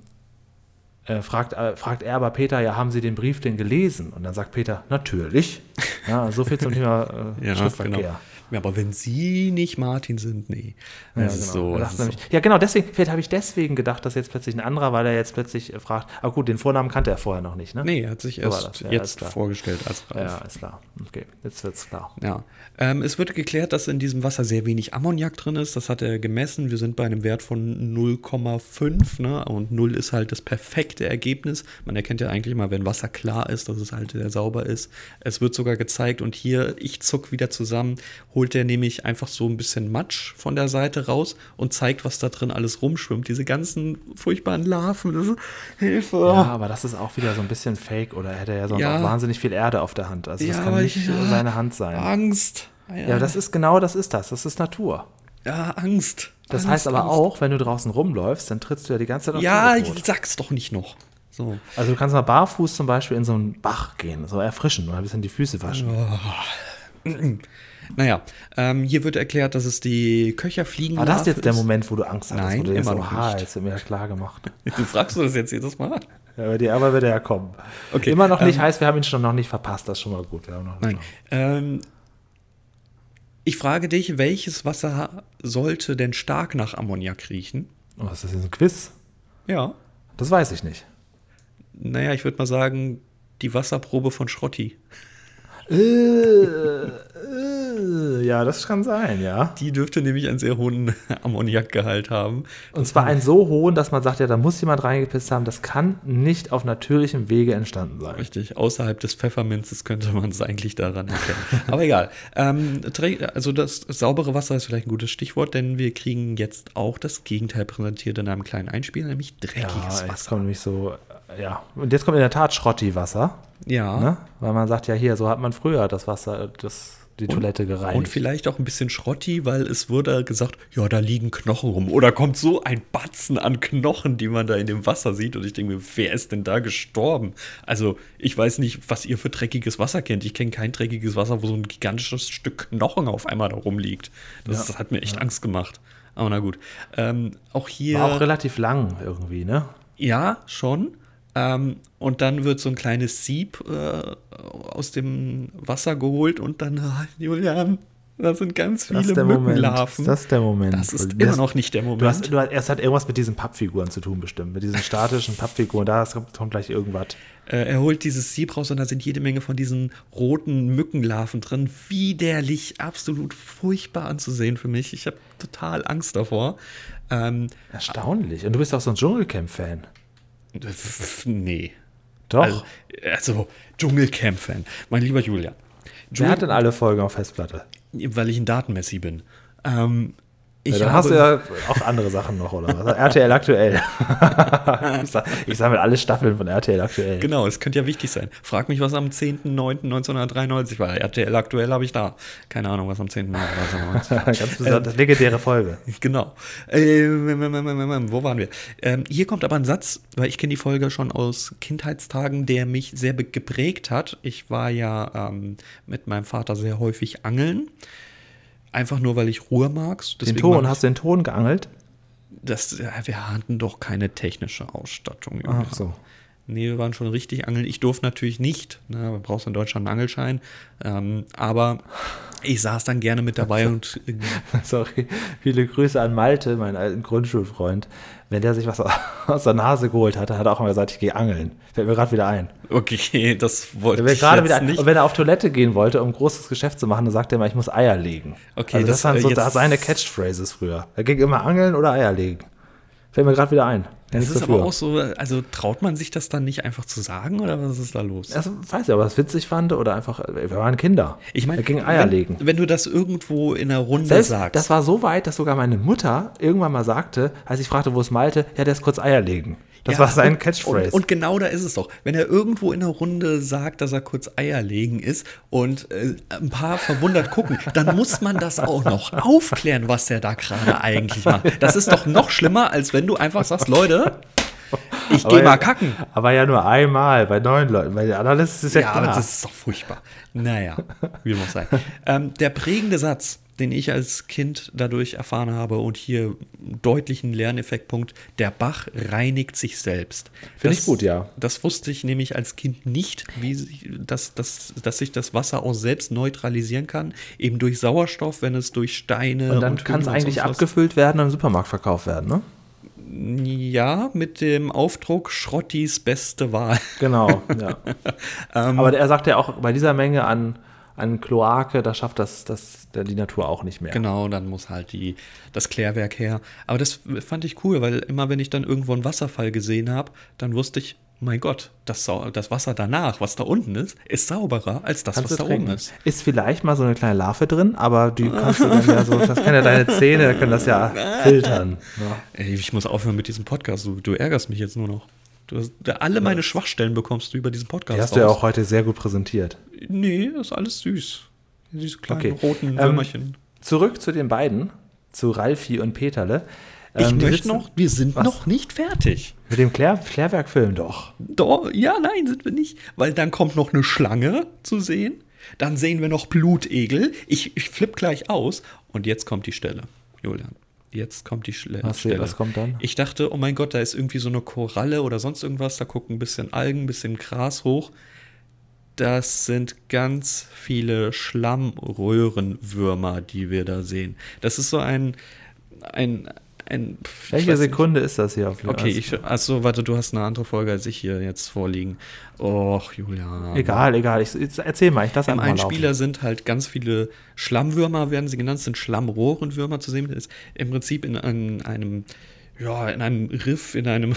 B: äh, fragt, äh, fragt er aber Peter, ja, haben Sie den Brief denn gelesen? Und dann sagt Peter, natürlich. Ja, so viel zum Thema äh,
C: ja,
B: Schriftverkehr.
C: genau. Ja, aber wenn Sie nicht Martin sind, nee.
B: Ja,
C: Das ist
B: genau.
C: so.
B: Er
C: Das ist so.
B: ja, genau, deswegen, vielleicht habe ich deswegen gedacht, dass jetzt plötzlich ein anderer, weil er jetzt plötzlich fragt, ah gut, den Vornamen kannte er vorher noch nicht, ne?
C: Nee, er hat sich
B: So
C: erst.
B: Ja,
C: jetzt vorgestellt als Ralf.
B: Ja, ist klar. Okay, jetzt wird's klar.
C: Ja, ähm, es wird geklärt, dass in diesem Wasser sehr wenig Ammoniak drin ist. Das hat er gemessen. Wir sind bei einem Wert von 0,5. Ne? Und 0 ist halt das perfekte Ergebnis. Man erkennt ja eigentlich immer, wenn Wasser klar ist, dass es halt sehr sauber ist. Es wird sogar gezeigt und hier, ich zuck wieder zusammen, holt er nämlich einfach so ein bisschen Matsch von der Seite raus und zeigt, was da drin alles rumschwimmt. Diese ganzen furchtbaren Larven. Das ist, Hilfe.
B: Ja, aber das ist auch wieder so ein bisschen fake oder hätte er ja sonst
C: Ja.
B: auch wahnsinnig viel Erde auf der Hand. Also das
C: Ja,
B: kann nicht
C: ich-
B: seine Hand sein.
C: Angst.
B: Ja, das ist genau das ist das. Das ist Natur.
C: Ja, Angst.
B: Das
C: Angst,
B: heißt aber
C: Angst.
B: auch, wenn du draußen rumläufst, dann trittst du ja die ganze Zeit auf
C: Ja, ich sag's doch nicht noch. So.
B: Also du kannst mal barfuß zum Beispiel in so einen Bach gehen, so erfrischen und ein bisschen die Füße waschen.
C: Naja, ähm, hier wird erklärt, dass es die Köcherfliegen.
B: Aber das ist jetzt der Moment, wo du Angst hattest,
C: Nein,
B: wo du denkst,
C: immer
B: oh,
C: noch nicht.
B: jetzt mir ja klar gemacht.
C: Du fragst du das jetzt jedes Mal?
B: Ja, aber, die, aber wird er ja kommen.
C: Okay,
B: Immer noch nicht
C: ähm,
B: heißt, wir haben ihn schon noch nicht verpasst, das ist schon mal gut.
C: Nein. Ähm, ich frage dich, welches Wasser sollte denn stark nach Ammoniak riechen?
B: Oh, ist das jetzt ein Quiz?
C: Ja.
B: Das weiß ich nicht.
C: Naja, ich würde mal sagen, die Wasserprobe von Schrotti.
B: Äh, äh, ja, das kann sein, ja.
C: Die dürfte nämlich einen sehr hohen Ammoniakgehalt haben.
B: Und zwar einen so hohen, dass man sagt, ja, da muss jemand reingepisst haben. Das kann nicht auf natürlichem Wege entstanden sein.
C: Richtig, außerhalb des Pfefferminzes könnte man es eigentlich daran erkennen. Aber egal. Ähm, also das saubere Wasser ist vielleicht ein gutes Stichwort, denn wir kriegen jetzt auch das Gegenteil präsentiert in einem kleinen Einspiel, nämlich
B: Ja,
C: dreckiges
B: jetzt
C: Wasser.
B: kommt nämlich so, ja. Und jetzt kommt in der Tat Schrotti-Wasser.
C: Ja.
B: Ne? Weil man sagt ja hier, so hat man früher das Wasser, das, die Toilette gereinigt.
C: Und vielleicht auch ein bisschen Schrotti, weil es wurde gesagt, ja, da liegen Knochen rum. Oder kommt so ein Batzen an Knochen, die man da in dem Wasser sieht. Und ich denke mir, wer ist denn da gestorben? Also, ich weiß nicht, was ihr für dreckiges Wasser kennt. Ich kenne kein dreckiges Wasser, wo so ein gigantisches Stück Knochen auf einmal da rumliegt. Das,
B: Ja.
C: hat mir echt Angst gemacht. Aber na gut. Ähm, auch hier.
B: War auch relativ lang irgendwie, ne?
C: Ja, schon. Ähm, und dann wird so ein kleines Sieb äh, aus dem Wasser geholt und dann, ah, Julian, da sind ganz
B: Das
C: viele
B: ist der Moment.
C: Mückenlarven.
B: Das ist der Moment.
C: Das ist
B: Das-
C: immer noch nicht der Moment.
B: Du hast, du hast, erst hat irgendwas mit diesen Pappfiguren zu tun, bestimmt. Mit diesen statischen Pappfiguren. Da kommt, kommt gleich irgendwas.
C: äh, er holt dieses Sieb raus und da sind jede Menge von diesen roten Mückenlarven drin. Widerlich, absolut furchtbar anzusehen für mich. Ich habe total Angst davor. Ähm,
B: Erstaunlich. Und du bist auch so ein Dschungelcamp-Fan.
C: Nee.
B: Doch.
C: Also, also Dschungelcamp-Fan. Mein lieber Julian.
B: Wer hat denn alle Folgen auf Festplatte?
C: weil ich ein Datenmessi bin. Ähm, Ich
B: ja, dann hast du ja auch andere Sachen noch, oder was? RTL aktuell. ich, sag, ich sammle alle Staffeln von RTL aktuell.
C: Genau, es könnte ja wichtig sein. Frag mich, was am 10.09.1993 war. RTL aktuell habe ich da. Keine Ahnung, was am 10.09.1993 war.
B: Ganz besonders, legendäre Folge.
C: Genau. Äh, wo waren wir? Ähm, hier kommt aber ein Satz, weil ich kenne die Folge schon aus Kindheitstagen, der mich sehr geprägt hat. Ich war ja ähm, mit meinem Vater sehr häufig angeln. Einfach nur, weil ich Ruhe mag.
B: Den Ton, hast du den Ton geangelt?
C: Das, ja, wir hatten doch keine technische Ausstattung.
B: Ach so.
C: Nee, wir waren schon richtig angeln. Ich durfte natürlich nicht. Ne, du brauchst in Deutschland einen Angelschein. Ähm, aber ich saß dann gerne mit dabei und.
B: Sorry, viele Grüße an Malte, meinen alten Grundschulfreund. Wenn der sich was aus der Nase geholt hatte, hat er auch immer gesagt, ich gehe angeln. Fällt mir gerade wieder ein.
C: Okay, das wollte
B: ich jetzt wieder, nicht. Und wenn er auf Toilette gehen wollte, um ein großes Geschäft zu machen, dann sagt er immer, ich muss Eier legen.
C: Okay,
B: also das, das waren so da seine Catchphrases früher. Er ging immer angeln oder Eier legen. Fällt mir gerade wieder ein.
C: Das ist aber auch so, also traut man sich das dann nicht einfach zu sagen oder was ist da los?
B: Also, weiß ich, ob er es witzig fand oder einfach, wir waren Kinder.
C: Ich meine,
B: er ging Eier
C: wenn,
B: legen.
C: Wenn du das irgendwo in einer Runde
B: Selbst,
C: sagst.
B: Das war so weit, dass sogar meine Mutter irgendwann mal sagte, als ich fragte, wo es Malte, ja, der ist kurz Eier legen. Das ja, war sein
C: und,
B: Catchphrase.
C: Und, und, genau da ist es doch. Wenn er irgendwo in einer Runde sagt, dass er kurz Eier legen ist und äh, ein paar verwundert gucken, dann muss man das auch noch aufklären, was er da gerade eigentlich macht. Das ist doch noch schlimmer, als wenn du einfach sagst, Leute, ich gehe mal kacken.
B: Aber ja nur einmal bei neun Leuten. Bei den anderen ist es ja, ja klar. aber
C: das ist doch furchtbar. Naja, wie muss sein. ähm, der prägende Satz, den ich als Kind dadurch erfahren habe und hier deutlichen Lerneffektpunkt, der Bach reinigt sich selbst.
B: Finde ich gut, ja.
C: Das wusste ich nämlich als Kind nicht, wie sich, dass, dass, dass sich das Wasser auch selbst neutralisieren kann, eben durch Sauerstoff, wenn es durch Steine
B: und dann kann es eigentlich abgefüllt werden und im Supermarkt verkauft werden, ne?
C: Ja, mit dem Aufdruck Schrottis beste Wahl.
B: Genau, ja. ähm, Aber er sagt ja auch, bei dieser Menge an, an Kloake, da schafft das, das die Natur auch nicht mehr.
C: Genau, dann muss halt die, das Klärwerk her. Aber das fand ich cool, weil immer wenn ich dann irgendwo einen Wasserfall gesehen habe, dann wusste ich, mein Gott, das, das, Wasser danach, was da unten ist, ist sauberer als das,
B: kannst
C: was da
B: trinken.
C: oben ist.
B: Ist vielleicht mal so eine kleine Larve drin, aber die kannst du dann ja so, das kann ja deine Zähne, können das ja filtern. Ja.
C: Ey, ich muss aufhören mit diesem Podcast, du, du ärgerst mich jetzt nur noch. Du hast, alle meine ja. Schwachstellen bekommst du über diesen Podcast.
B: Die hast raus. du ja auch heute sehr gut präsentiert.
C: Nee, das ist alles süß. Diese kleinen okay. roten ähm, Würmerchen. Ähm,
B: zurück zu den beiden, zu Ralfi und Peterle.
C: Ich ähm, möchte noch, wir sind was? noch nicht fertig.
B: Mit dem Klär, Klärwerkfilm doch.
C: Doch, ja, nein, sind wir nicht. Weil dann kommt noch eine Schlange zu sehen. Dann sehen wir noch Blutegel. Ich, ich flippe gleich aus. Und jetzt kommt die Stelle, Julian. Jetzt kommt die Schle
B: was,
C: Stelle.
B: Was kommt dann?
C: Ich dachte, oh mein Gott, da ist irgendwie so eine Koralle oder sonst irgendwas. Da gucken ein bisschen Algen, ein bisschen Gras hoch. Das sind ganz viele Schlammröhrenwürmer, die wir da sehen. Das ist so ein, ein, ein,
B: Welche Sekunde nicht. ist das hier
C: auf Okay, ich, achso, warte, du hast eine andere Folge als ich hier jetzt vorliegen. Och, Julia.
B: Egal, egal. Ich, erzähl mal, ich
C: das Im Einspieler sind halt ganz viele Schlammwürmer, werden sie genannt, sind Schlammrohrenwürmer zu sehen. Das ist im Prinzip in, in einem ja, in einem Riff, in einem,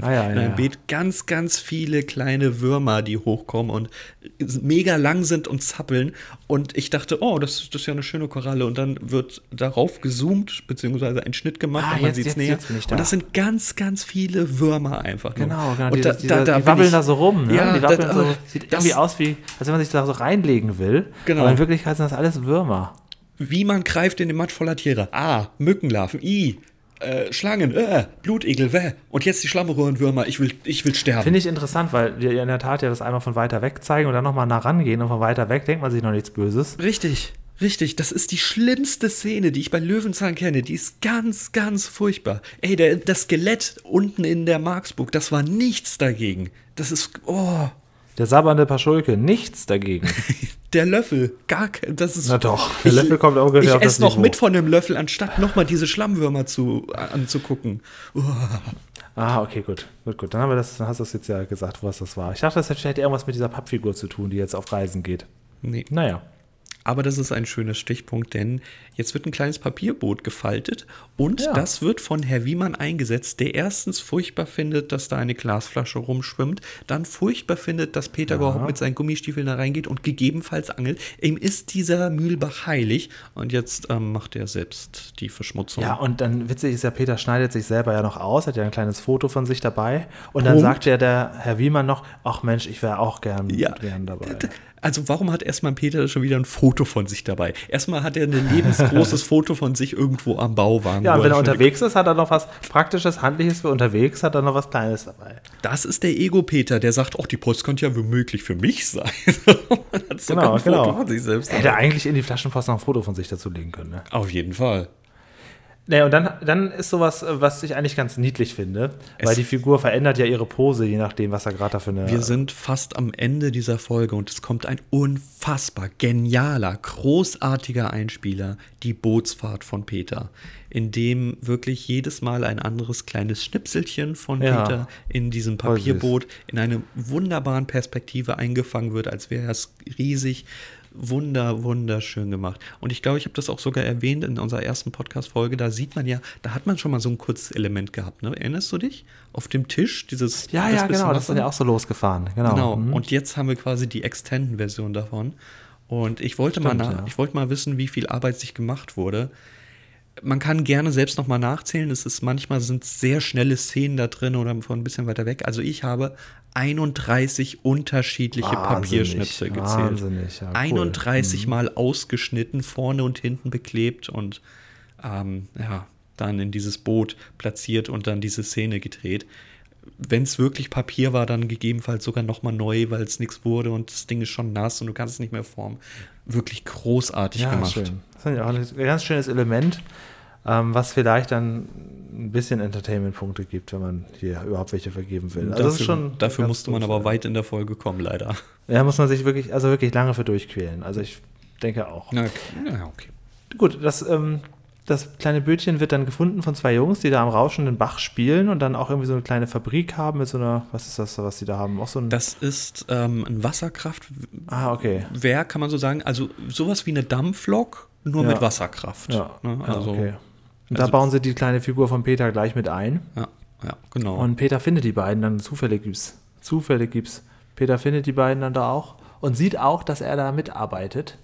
B: ah, ja,
C: in einem ja. Beet ganz, ganz viele kleine Würmer, die hochkommen und mega lang sind und zappeln. Und ich dachte, oh, das, das ist ja eine schöne Koralle. Und dann wird darauf gezoomt, beziehungsweise ein Schnitt gemacht
B: ah,
C: und man
B: sieht
C: es näher. Da. Und das sind ganz, ganz viele Würmer einfach.
B: Nur. Genau, genau.
C: Und
B: die,
C: da,
B: die,
C: da, da
B: die wabbeln ich, da so rum. Ne?
C: Ja,
B: die wabbeln da, so, sieht irgendwie aus, wie, als wenn man sich da so reinlegen will.
C: Genau.
B: Aber in Wirklichkeit sind das alles Würmer.
C: Wie man greift in den Matsch voller Tiere. Ah, Mückenlarven. I, äh, Schlangen, äh, Blutegel, wäh. Und jetzt die Schlammröhrenwürmer, ich will, ich will sterben.
B: Finde ich interessant, weil wir in der Tat ja das einmal von weiter weg zeigen und dann nochmal nah rangehen und von weiter weg denkt man sich noch nichts Böses.
C: Richtig, richtig. Das ist die schlimmste Szene, die ich bei Löwenzahn kenne. Die ist ganz, ganz furchtbar. Ey, der, das Skelett unten in der Marksburg, das war nichts dagegen. Das ist, oh.
B: Der sabbernde Paschulke, nichts dagegen.
C: der Löffel, gar das ist.
B: Na doch, der ich, Löffel kommt ungefähr
C: Ich esse noch Niveau. mit von dem Löffel, anstatt nochmal diese Schlammwürmer zu, anzugucken.
B: Uah. Ah, okay, gut. Gut, gut. Dann, haben wir das, dann hast du es jetzt ja gesagt, was das war. Ich dachte, das hätte irgendwas mit dieser Pappfigur zu tun, die jetzt auf Reisen geht.
C: Nee.
B: Naja.
C: Aber das ist ein schöner Stichpunkt, denn jetzt wird ein kleines Papierboot gefaltet und
B: Ja.
C: das wird von Herr Wiemann eingesetzt, der erstens furchtbar findet, dass da eine Glasflasche rumschwimmt, dann furchtbar findet, dass Peter überhaupt mit seinen Gummistiefeln da reingeht und gegebenenfalls angelt. Ihm ist dieser Mühlbach heilig und jetzt ähm, macht er selbst die Verschmutzung.
B: Ja, und dann witzig ist ja, Peter schneidet sich selber ja noch aus, hat ja ein kleines Foto von sich dabei. Und dann
C: Punkt.
B: sagt ja der Herr Wiemann noch, ach Mensch, ich wäre auch gern,
C: Ja.
B: gern dabei.
C: Also warum hat erstmal Peter schon wieder ein Foto von sich dabei? Erstmal hat er ein lebensgroßes Foto von sich irgendwo am Bauwagen.
B: Ja, und wenn er unterwegs ist, hat er noch was Praktisches, Handliches für unterwegs, hat er noch was Kleines dabei.
C: Das ist der Ego-Peter, der sagt, oh, die Post könnte ja womöglich für mich sein.
B: Genau,
C: ein Foto
B: genau.
C: von sich selbst.
B: Hätte er eigentlich in die Flaschenpost noch ein Foto von sich dazu legen können. Ne?
C: Auf jeden Fall.
B: Nee, und dann, dann ist sowas, äh, was ich eigentlich ganz niedlich finde,
C: Es-
B: weil die Figur verändert ja ihre Pose, je nachdem, was er gerade da für eine.
C: Wir sind fast am Ende dieser Folge und es kommt ein unfassbar genialer, großartiger Einspieler, die Bootsfahrt von Peter, in dem wirklich jedes Mal ein anderes kleines Schnipselchen von
B: Ja.
C: Peter in diesem. Papierboot in einer wunderbaren Perspektive eingefangen wird, als wäre es riesig. Wunder, wunderschön gemacht. Und ich glaube, ich habe das auch sogar erwähnt in unserer ersten Podcast-Folge. Da sieht man ja, da hat man schon mal so ein kurzes Element gehabt. Ne? Erinnerst du dich? Auf dem Tisch, dieses.
B: ja,
C: das
B: ja, genau, das ist ja auch so losgefahren. Genau.
C: Genau.
B: Mhm.
C: Und jetzt haben wir quasi die Extended-Version davon. Und ich wollte mal
B: Stimmt,
C: nach,
B: ja.
C: ich wollte mal wissen, wie viel Arbeit sich gemacht wurde. Man kann gerne selbst noch mal nachzählen. Es ist manchmal sind sehr schnelle Szenen da drin oder von ein bisschen weiter weg. Also ich habe 31 unterschiedliche
B: Wahnsinnig,
C: Papierschnipsel gezählt.
B: wahnsinnig, ja, cool.
C: 31 Mal ausgeschnitten, vorne und hinten beklebt und ähm, ja, dann in dieses Boot platziert und dann diese Szene gedreht. Wenn es wirklich Papier war, dann gegebenenfalls sogar nochmal neu, weil es nichts wurde und das Ding ist schon nass und du kannst es nicht mehr formen. Wirklich großartig
B: ja,
C: gemacht.
B: schön. Das auch ein ganz schönes Element, ähm, was vielleicht dann ein bisschen Entertainment-Punkte gibt, wenn man hier überhaupt welche vergeben will. Also
C: dafür
B: das ist schon
C: dafür musste man aber weit in der Folge kommen, leider.
B: Ja, muss man sich wirklich, also wirklich lange für durchquälen. Also ich denke auch.
C: Na, okay. Ja, okay.
B: Gut, das, ähm, das kleine Bötchen wird dann gefunden von zwei Jungs, die da am rauschenden Bach spielen und dann auch irgendwie so eine kleine Fabrik haben mit so einer, was ist das, was die da haben? Auch so ein.
C: Das ist ähm, ein Wasserkraftwerk,
B: ah, okay.
C: kann man so sagen. Also sowas wie eine Dampflok, nur
B: Ja.
C: mit Wasserkraft.
B: Ja,
C: Ne?
B: ja,
C: Also,
B: okay. Und da
C: also-
B: bauen sie die kleine Figur von Peter gleich mit ein.
C: ja, ja, genau.
B: Und Peter findet die beiden dann zufällig gibt's. Zufällig gibt's. Peter findet die beiden dann da auch und sieht auch, dass er da mitarbeitet.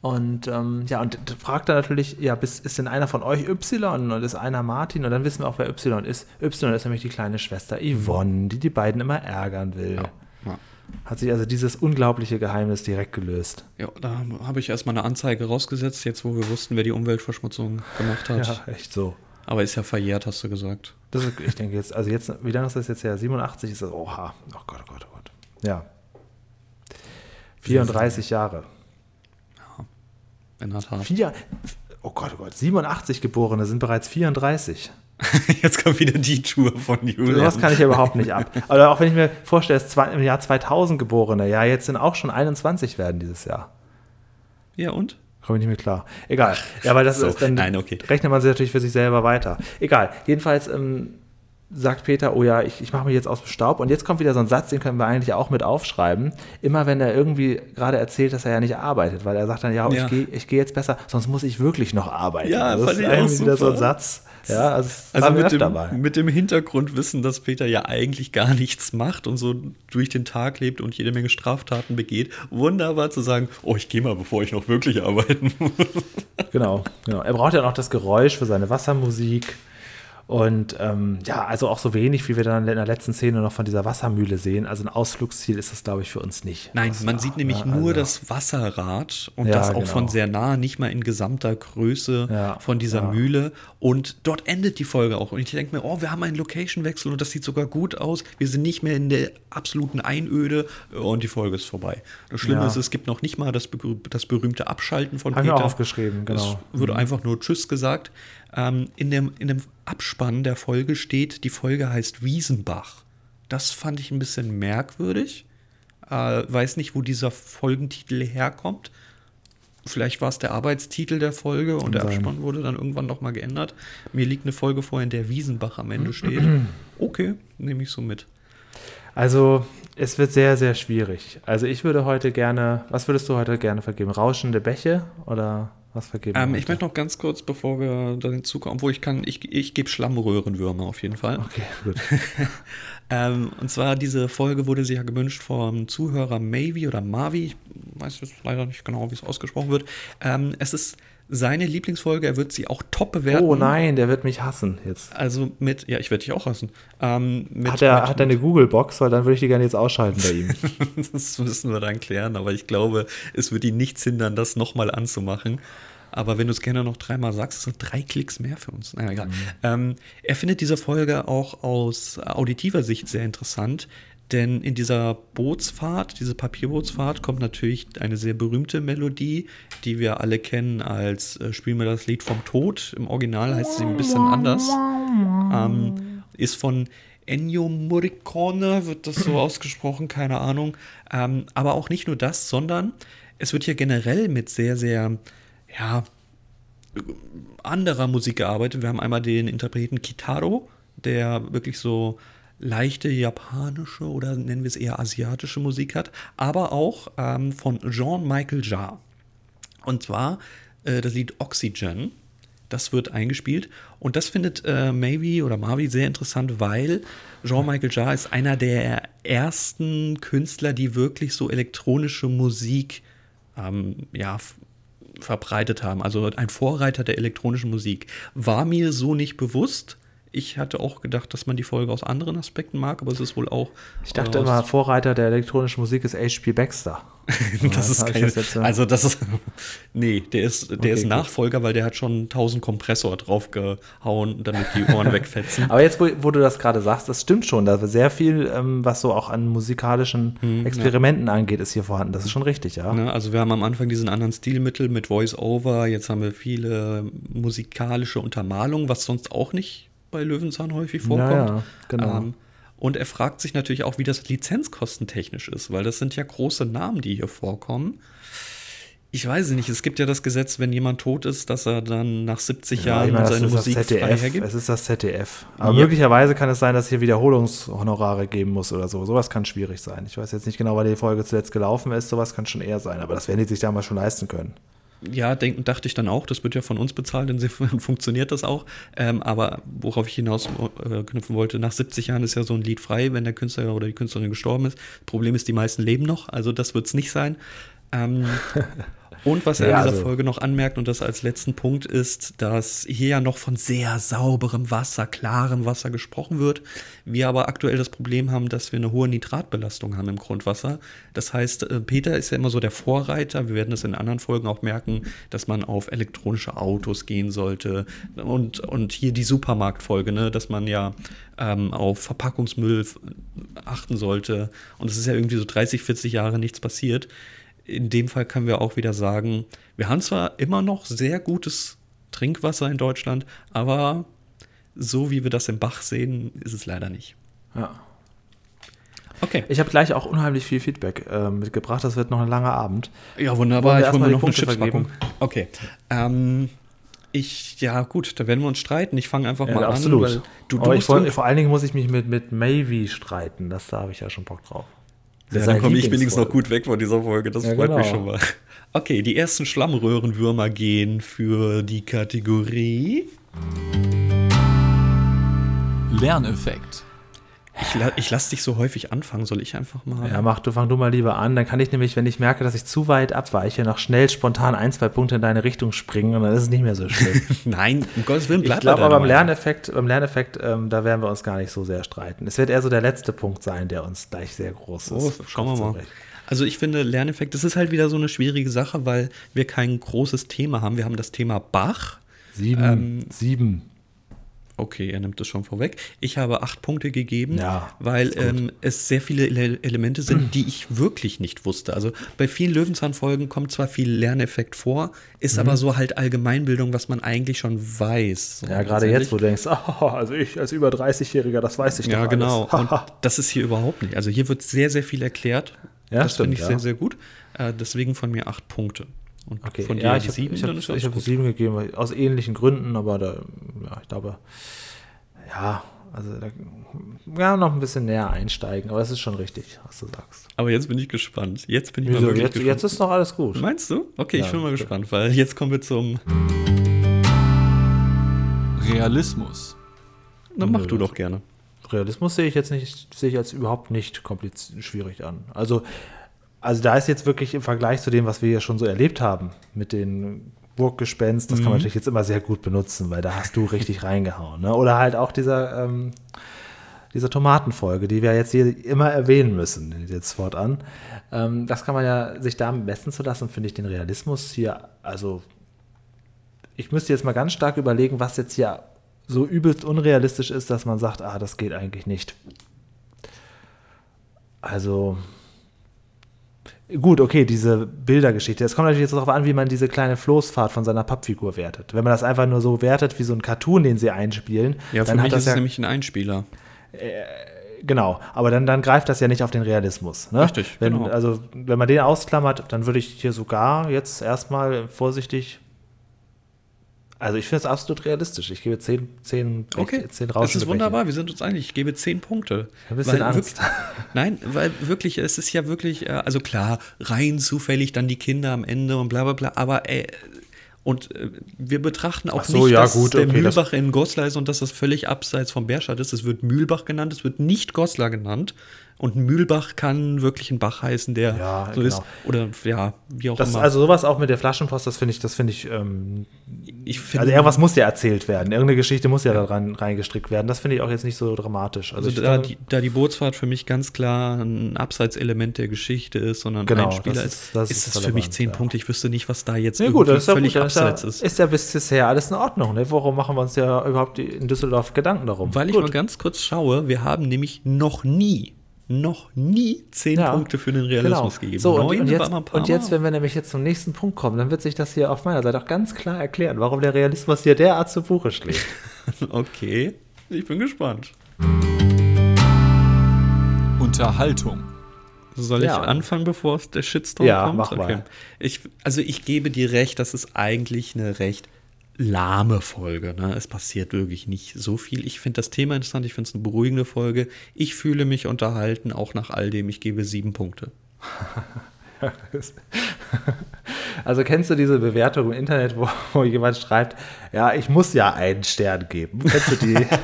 B: Und ähm, ja, und fragt dann natürlich, ja, bis, ist denn einer von euch Y und ist einer Martin? Und dann wissen wir auch, wer Y ist. Y ist nämlich die kleine Schwester Yvonne, die die beiden immer ärgern will.
C: ja.
B: Hat sich also dieses unglaubliche Geheimnis direkt gelöst.
C: Ja, da habe ich erstmal eine Anzeige rausgesetzt, jetzt wo wir wussten, wer die Umweltverschmutzung gemacht hat.
B: Ja, echt so.
C: Aber ist ja verjährt, hast du gesagt.
B: Das ist, ich denke jetzt, also jetzt, wie lange ist das jetzt her? 87 ist das, oha, oh Gott, oh Gott, oh Gott. Ja. 34 Jahre.
C: In der Tat.
B: Vier, oh Gott, oh Gott, 87 Geborene sind bereits 34.
C: Jetzt kommt wieder die Tour von Julian.
B: Das kann ich ja überhaupt nicht ab. Aber auch wenn ich mir vorstelle, es ist zwei, im Jahr 2000 Geborene, ja, jetzt sind auch schon 21 werden dieses Jahr.
C: Ja, und?
B: Komme ich nicht mehr klar. Egal. Ja, weil das
C: so.
B: ist dann
C: Nein, okay.
B: rechnet man sich natürlich für sich selber weiter. Egal. Jedenfalls ähm, sagt Peter, oh ja, ich, ich mache mich jetzt aus dem Staub. Und jetzt kommt wieder so ein Satz, den können wir eigentlich auch mit aufschreiben. Immer wenn er irgendwie gerade erzählt, dass er ja nicht arbeitet, weil er sagt dann, ja,
C: Ja.
B: ich gehe ich geh jetzt besser, sonst muss ich wirklich noch arbeiten.
C: Ja,
B: das ist irgendwie wieder so ein. Satz. Ja, also,
C: Also mit dem,
B: mal.
C: mit dem Hintergrundwissen, dass Peter ja eigentlich gar nichts macht und so durch den Tag lebt und jede Menge Straftaten begeht, wunderbar zu sagen, oh, ich gehe mal, bevor ich noch wirklich arbeiten muss.
B: Genau, genau. Er braucht ja noch das Geräusch für seine Wassermusik. Und ähm, ja, also auch so wenig, wie wir dann in der letzten Szene noch von dieser Wassermühle sehen. Also ein Ausflugsziel ist das, glaube ich, für uns nicht.
C: Nein,
B: Das
C: man
B: war-
C: sieht nämlich
B: ja,
C: nur
B: also-
C: das Wasserrad und
B: Ja,
C: das auch
B: genau.
C: von sehr nah, nicht mal in gesamter Größe
B: Ja,
C: von dieser
B: ja.
C: Mühle. Und dort endet die Folge auch. Und ich denke mir, oh, wir haben einen Location-Wechsel und das sieht sogar gut aus. Wir sind nicht mehr in der absoluten Einöde und die Folge ist vorbei. Das Schlimme ist, es gibt noch nicht mal das, das berühmte Abschalten von
B: Hab ich mir
C: Peter.
B: auch aufgeschrieben, genau.
C: Es wird einfach nur Tschüss gesagt. Ähm, in, dem, in dem Abspann der Folge steht, die Folge heißt Wiesenbach. Das fand ich ein bisschen merkwürdig. Äh, weiß nicht, wo dieser Folgentitel herkommt. Vielleicht war es der Arbeitstitel der Folge und der. Abspann wurde dann irgendwann nochmal geändert. Mir liegt eine Folge vor, in der Wiesenbach am Ende steht. Okay, nehme ich so mit.
B: Also, es wird sehr, sehr schwierig. Also, ich würde heute gerne, was würdest du heute gerne vergeben? Rauschende Bäche oder was vergeben?
C: Ähm, ich möchte noch ganz kurz, bevor wir da hinzukommen, obwohl ich kann, ich, ich gebe Schlammröhrenwürmer auf jeden Fall.
B: Okay, gut.
C: Ähm, und zwar diese Folge wurde sich ja gewünscht vom Zuhörer Mavi oder Mavi, ich weiß jetzt leider nicht genau, wie es ausgesprochen wird. Ähm, es ist seine Lieblingsfolge, er wird sie auch top bewerten.
B: Oh nein, der wird mich hassen jetzt.
C: Also mit, ja, ich werde dich auch hassen. Ähm, mit,
B: Hat er,
C: mit,
B: hat er eine Google-Box? Weil dann würde ich die gerne jetzt ausschalten bei ihm.
C: das müssen wir dann klären, aber ich glaube, es wird ihn nichts hindern, das nochmal anzumachen. Aber wenn du es gerne noch dreimal sagst, sind drei Klicks mehr für uns. Naja, egal. Ähm, er findet diese Folge auch aus auditiver Sicht sehr interessant, denn in dieser Bootsfahrt, diese Papierbootsfahrt, kommt natürlich eine sehr berühmte Melodie, die wir alle kennen als äh, Spielen wir das Lied vom Tod. Im Original heißt sie ein bisschen anders. Ähm, ist von Ennio Morricone, wird das so ausgesprochen, keine Ahnung. Ähm, aber auch nicht nur das, sondern es wird hier generell mit sehr, sehr, ja, anderer Musik gearbeitet. Wir haben einmal den Interpreten Kitaro, der wirklich so leichte japanische oder nennen wir es eher asiatische Musik hat, aber auch ähm, von Jean-Michael Jarre. Und zwar äh, das Lied Oxygen. Das wird eingespielt. Und das findet äh, Mavi oder Mavi sehr interessant, weil Jean-Michael Jarre ist einer der ersten Künstler, die wirklich so elektronische Musik ähm, ja, verbreitet haben. Also ein Vorreiter der elektronischen Musik. War mir so nicht bewusst. Ich hatte auch gedacht, dass man die Folge aus anderen Aspekten mag, aber es ist wohl auch.
B: Ich dachte
C: äh,
B: immer, Vorreiter der elektronischen Musik ist H.P. Baxter.
C: das ist kein,
B: das äh,
C: also das ist nee, der ist der
B: Okay,
C: ist
B: gut.
C: Nachfolger, weil der hat schon 1000 Kompressor draufgehauen, damit die Ohren wegfetzen.
B: Aber jetzt, wo, wo du das gerade sagst, das stimmt schon. Da sehr viel, ähm, was so auch an musikalischen Experimenten angeht, ist hier vorhanden. Das ist schon richtig, ja.
C: Ne, also wir haben am Anfang diesen anderen Stilmittel mit Voice-Over, jetzt haben wir viele musikalische Untermalungen, was sonst auch nicht bei Löwenzahn häufig vorkommt.
B: Ja, ja, genau.
C: Ähm, und er fragt sich natürlich auch, wie das lizenzkostentechnisch ist, weil das sind ja große Namen, die hier vorkommen. Ich weiß nicht, es gibt ja das Gesetz, wenn jemand tot ist, dass er dann nach 70
B: Ja,
C: Jahren
B: meine,
C: seine Musik frei hergibt.
B: Es ist das ZDF. Aber
C: Ja.
B: möglicherweise kann es sein, dass hier Wiederholungshonorare geben muss oder so. Sowas kann schwierig sein. Ich weiß jetzt nicht genau, weil die Folge zuletzt gelaufen ist. Sowas kann schon eher sein. Aber das werden die sich damals schon leisten können.
C: Ja, denken, dachte ich dann auch, das wird ja von uns bezahlt, insofern funktioniert das auch. Ähm, aber worauf ich hinaus äh, knüpfen wollte, nach 70 Jahren ist ja so ein Lied frei, wenn der Künstler oder die Künstlerin gestorben ist. Problem ist, die meisten leben noch, also das wird es nicht sein. Ähm, und was er
B: Ja,
C: in dieser
B: also-
C: Folge noch anmerkt, und das als letzten Punkt ist, dass hier ja noch von sehr sauberem Wasser, klarem Wasser gesprochen wird. Wir aber aktuell das Problem haben, dass wir eine hohe Nitratbelastung haben im Grundwasser. Das heißt, äh, Peter ist ja immer so der Vorreiter. Wir werden es in anderen Folgen auch merken, dass man auf elektronische Autos gehen sollte. Und, und hier die Supermarktfolge, ne, dass man ja ähm, auf Verpackungsmüll achten sollte. Und es ist ja irgendwie so 30, 40 Jahre nichts passiert. In dem Fall können wir auch wieder sagen, wir haben zwar immer noch sehr gutes Trinkwasser in Deutschland, aber so wie wir das im Bach sehen, ist es leider nicht.
B: Ja.
C: Okay.
B: Ich habe gleich auch unheimlich viel Feedback äh, mitgebracht. Das wird noch ein langer Abend.
C: Ja, wunderbar. Ich hole mir noch eine Chipspackung. Okay. Ähm, ich, ja gut, da werden wir uns streiten. Ich fange einfach mal
B: Ja,
C: an.
B: absolut.
C: Du, du
B: Aber ich
C: musst
B: wollt, vor allen Dingen muss ich mich mit, mit Mayvi streiten. Das, da habe ich ja schon Bock drauf.
C: Ja, dann komme ich wenigstens noch gut weg von dieser Folge. Das
B: Ja,
C: freut mich
B: genau.
C: schon mal. Okay, die ersten Schlammröhrenwürmer gehen für die Kategorie.
A: Lerneffekt.
C: Ich, la ich lasse dich so häufig anfangen. Soll ich einfach mal.
B: Ja, mach du, fang du mal lieber an. Dann kann ich nämlich, wenn ich merke, dass ich zu weit abweiche, noch schnell spontan ein, zwei Punkte in deine Richtung springen und dann ist es nicht mehr so schlimm.
C: Nein, um Gottes Willen,
B: ich
C: bleib
B: glaube
C: bei
B: aber beim. Lerneffekt, beim Lerneffekt ähm, da werden wir uns gar nicht so sehr streiten. Es wird eher so der letzte Punkt sein, der uns gleich sehr groß
C: Oh,
B: ist.
C: schauen wir mal. Also ich finde Lerneffekt, das ist halt wieder so eine schwierige Sache, weil wir kein großes Thema haben. Wir haben das Thema Bach.
B: Sieben.
C: Ähm,
B: sieben.
C: Okay, er nimmt es schon vorweg. Ich habe acht Punkte gegeben,
B: Ja,
C: weil ähm, es sehr viele Ele Elemente sind, die ich wirklich nicht wusste. Also bei vielen Löwenzahn-Folgen kommt zwar viel Lerneffekt vor, ist
B: Mhm.
C: aber so halt Allgemeinbildung, was man eigentlich schon weiß. So
B: Ja, gerade jetzt, wo du denkst, oh, also ich als über 30-Jähriger, das weiß ich
C: Ja,
B: doch
C: genau.
B: alles.
C: Und das ist hier überhaupt nicht. Also hier wird sehr, sehr viel erklärt.
B: Ja,
C: das finde ich
B: ja.
C: sehr, sehr gut. Äh, deswegen von mir acht Punkte. Und
B: Okay,
C: von dir
B: ja, ich habe
C: sieben,
B: ich
C: dann
B: hab, ich hab sieben gegeben, aus ähnlichen Gründen, aber da, ja, ich glaube, ja, also da, ja, noch ein bisschen näher einsteigen, aber es ist schon richtig, was du sagst.
C: Aber jetzt bin ich gespannt. Jetzt bin ich mal
B: Wieso?
C: wirklich
B: Jetzt,
C: gespannt.
B: jetzt ist noch alles gut.
C: Meinst du? Okay, ich
B: Ja,
C: bin mal gespannt, weil jetzt kommen wir zum.
A: Realismus.
C: Na, mach du doch gerne.
B: Realismus sehe ich jetzt nicht, sehe ich als überhaupt nicht kompliziert schwierig an. Also, also da ist jetzt wirklich im Vergleich zu dem, was wir ja schon so erlebt haben, mit den Burggespenst, das kann man natürlich jetzt immer sehr gut benutzen, weil da hast du richtig reingehauen. Ne? Oder halt auch dieser, ähm, diese Tomatenfolge, die wir jetzt hier immer erwähnen müssen, jetzt fortan. Ähm, das kann man ja sich da am besten zu lassen, finde ich den Realismus hier, also ich müsste jetzt mal ganz stark überlegen, was jetzt hier so übelst unrealistisch ist, dass man sagt, ah, das geht eigentlich nicht. Also, gut, okay, diese Bildergeschichte. Es kommt natürlich jetzt darauf an, wie man diese kleine Floßfahrt von seiner Pappfigur wertet. Wenn man das einfach nur so wertet wie so ein Cartoon, den sie einspielen,
C: Ja, für
B: dann
C: mich
B: hat
C: ist
B: das
C: es
B: ja,
C: nämlich ein Einspieler.
B: genau, aber dann, dann greift das ja nicht auf den Realismus. Ne?
C: Richtig,
B: wenn,
C: genau.
B: Also, wenn man den ausklammert, dann würde ich hier sogar jetzt erstmal vorsichtig. Also, ich finde es absolut realistisch. Ich gebe 10, 10,
C: Okay,
B: 10
C: das
B: rauschende
C: ist wunderbar. Wir sind uns einig. Ich gebe zehn Punkte.
B: Ein bisschen
C: Weil
B: Angst.
C: Wirklich, nein, weil wirklich, es ist ja wirklich, äh, also klar, rein zufällig dann die Kinder am Ende und bla bla bla, aber äh, und äh, wir betrachten auch
B: so,
C: nicht,
B: ja,
C: dass
B: gut,
C: der
B: okay, das-
C: Mühlbach in Goslar ist und dass das völlig abseits vom Berstadt ist. Es wird Mühlbach genannt, es wird nicht Goslar genannt. Und Mühlbach kann wirklich ein Bach heißen, der
B: Ja,
C: so ist.
B: genau.
C: Oder ja, wie auch
B: Das,
C: immer.
B: also sowas auch mit der Flaschenpost, das finde ich, das finde ich, ähm,
C: ich finde,
B: also irgendwas muss ja erzählt werden. Irgendeine Geschichte muss ja da rein, reingestrickt werden. Das finde ich auch jetzt nicht so dramatisch. Also,
C: Also da
B: glaube-
C: die, da die Bootsfahrt für mich ganz klar ein Abseitselement der Geschichte ist, sondern
B: Genau,
C: ein Spieler
B: das
C: ist,
B: ist- das
C: ist
B: ist
C: es für mich zehn
B: ja.
C: Punkte. Ich wüsste nicht, was da jetzt
B: Ja gut,
C: irgendwie
B: das ist ja
C: völlig
B: gut. Das ist
C: abseits ist.
B: ist ja bis bisher alles in Ordnung. Ne? Warum machen wir uns ja überhaupt in Düsseldorf Gedanken darum?
C: Weil ich
B: Gut.
C: mal ganz kurz schaue, wir haben nämlich noch nie, noch nie zehn
B: Ja,
C: Punkte für den Realismus gegeben.
B: So, und, und, jetzt, und jetzt, wenn wir nämlich jetzt zum nächsten Punkt kommen, dann wird sich das hier auf meiner Seite auch ganz klar erklären, warum der Realismus hier derart zu Buche schlägt.
C: Okay, ich bin gespannt.
A: Unterhaltung.
C: Soll ich
B: Ja.
C: anfangen, bevor es der Shitstorm
B: Ja,
C: kommt?
B: mach mal.
C: Ich, also ich gebe dir recht, das ist eigentlich eine recht lahme Folge. Ne? Es passiert wirklich nicht so viel. Ich finde das Thema interessant, ich finde es eine beruhigende Folge. Ich fühle mich unterhalten, auch nach all dem. Ich gebe sieben Punkte.
B: Also kennst du diese Bewertung im Internet, wo, wo jemand schreibt, ja, ich muss ja einen Stern geben. Kennst du die?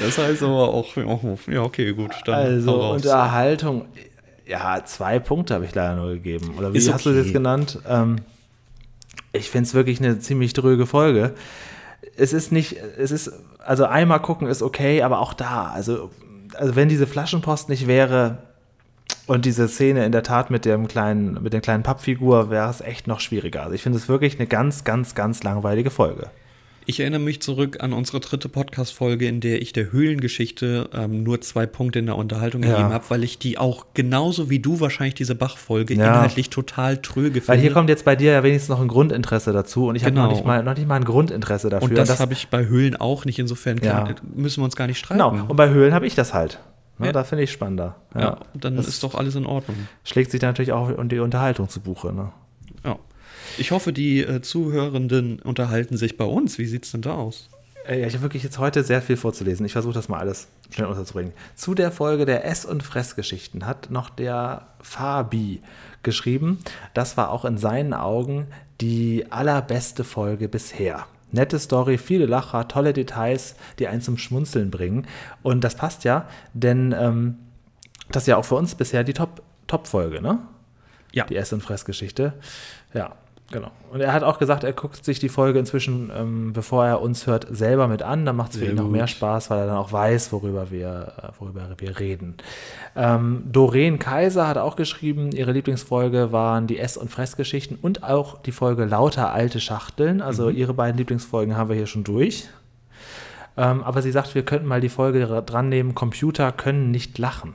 C: Das heißt aber auch, ja, okay, gut.
B: Also. Unterhaltung, ja, zwei Punkte habe ich leider nur gegeben. Oder wie
C: Ist
B: hast du
C: okay.
B: jetzt genannt? Ähm, ich finde es wirklich eine ziemlich dröge Folge. Es ist nicht, es ist, also einmal gucken ist okay, aber auch da, also, also wenn diese Flaschenpost nicht wäre und diese Szene in der Tat mit dem kleinen, mit der kleinen Pappfigur, wäre es echt noch schwieriger. Also ich finde es wirklich eine ganz, ganz, ganz langweilige Folge.
C: Ich erinnere mich zurück an unsere dritte Podcast-Folge, in der ich der Höhlengeschichte ähm, nur zwei Punkte in der Unterhaltung
B: Ja.
C: gegeben habe, weil ich die auch genauso wie du wahrscheinlich diese Bach-Folge
B: Ja.
C: inhaltlich total tröge finde.
B: Weil hier kommt jetzt bei dir ja wenigstens noch ein Grundinteresse dazu und ich habe
C: Genau.
B: noch, nicht mal- noch nicht mal ein Grundinteresse dafür.
C: und das, habe ich bei Höhlen auch nicht. Insofern
B: Ja.
C: müssen wir uns gar nicht streiten.
B: Genau, und bei Höhlen habe ich das halt. Ne,
C: Ja.
B: Da finde ich spannender. Ja.
C: ja, dann
B: das
C: ist doch alles in Ordnung.
B: schlägt sich dann natürlich auch um die Unterhaltung zu Buche. Ne?
C: Ich hoffe, die äh, Zuhörenden unterhalten sich bei uns. Wie sieht's denn da aus?
B: Äh, Ja, ich habe wirklich jetzt heute sehr viel vorzulesen. Ich versuche das mal alles schnell unterzubringen. Zu der Folge der Ess- und Fressgeschichten hat noch der Fabi geschrieben. Das war auch in seinen Augen die allerbeste Folge bisher. Nette Story, viele Lacher, tolle Details, die einen zum Schmunzeln bringen. Und das passt ja, denn ähm, das ist ja auch für uns bisher die Top- Top-Folge, ne?
C: Ja.
B: Die Ess- und Fressgeschichte. Ja, genau. Und er hat auch gesagt, er guckt sich die Folge inzwischen, ähm, bevor er uns hört, selber mit an. Dann macht es für ihn noch mehr Spaß, weil er dann auch weiß, worüber wir, äh, worüber wir reden. Ähm, Doreen Kaiser hat auch geschrieben, ihre Lieblingsfolge waren die Ess- und Fressgeschichten und auch die Folge Lauter alte Schachteln. Also
C: Mhm.
B: ihre beiden Lieblingsfolgen haben wir hier schon durch. Ähm, aber sie sagt, wir könnten mal die Folge dran nehmen, Computer können nicht lachen.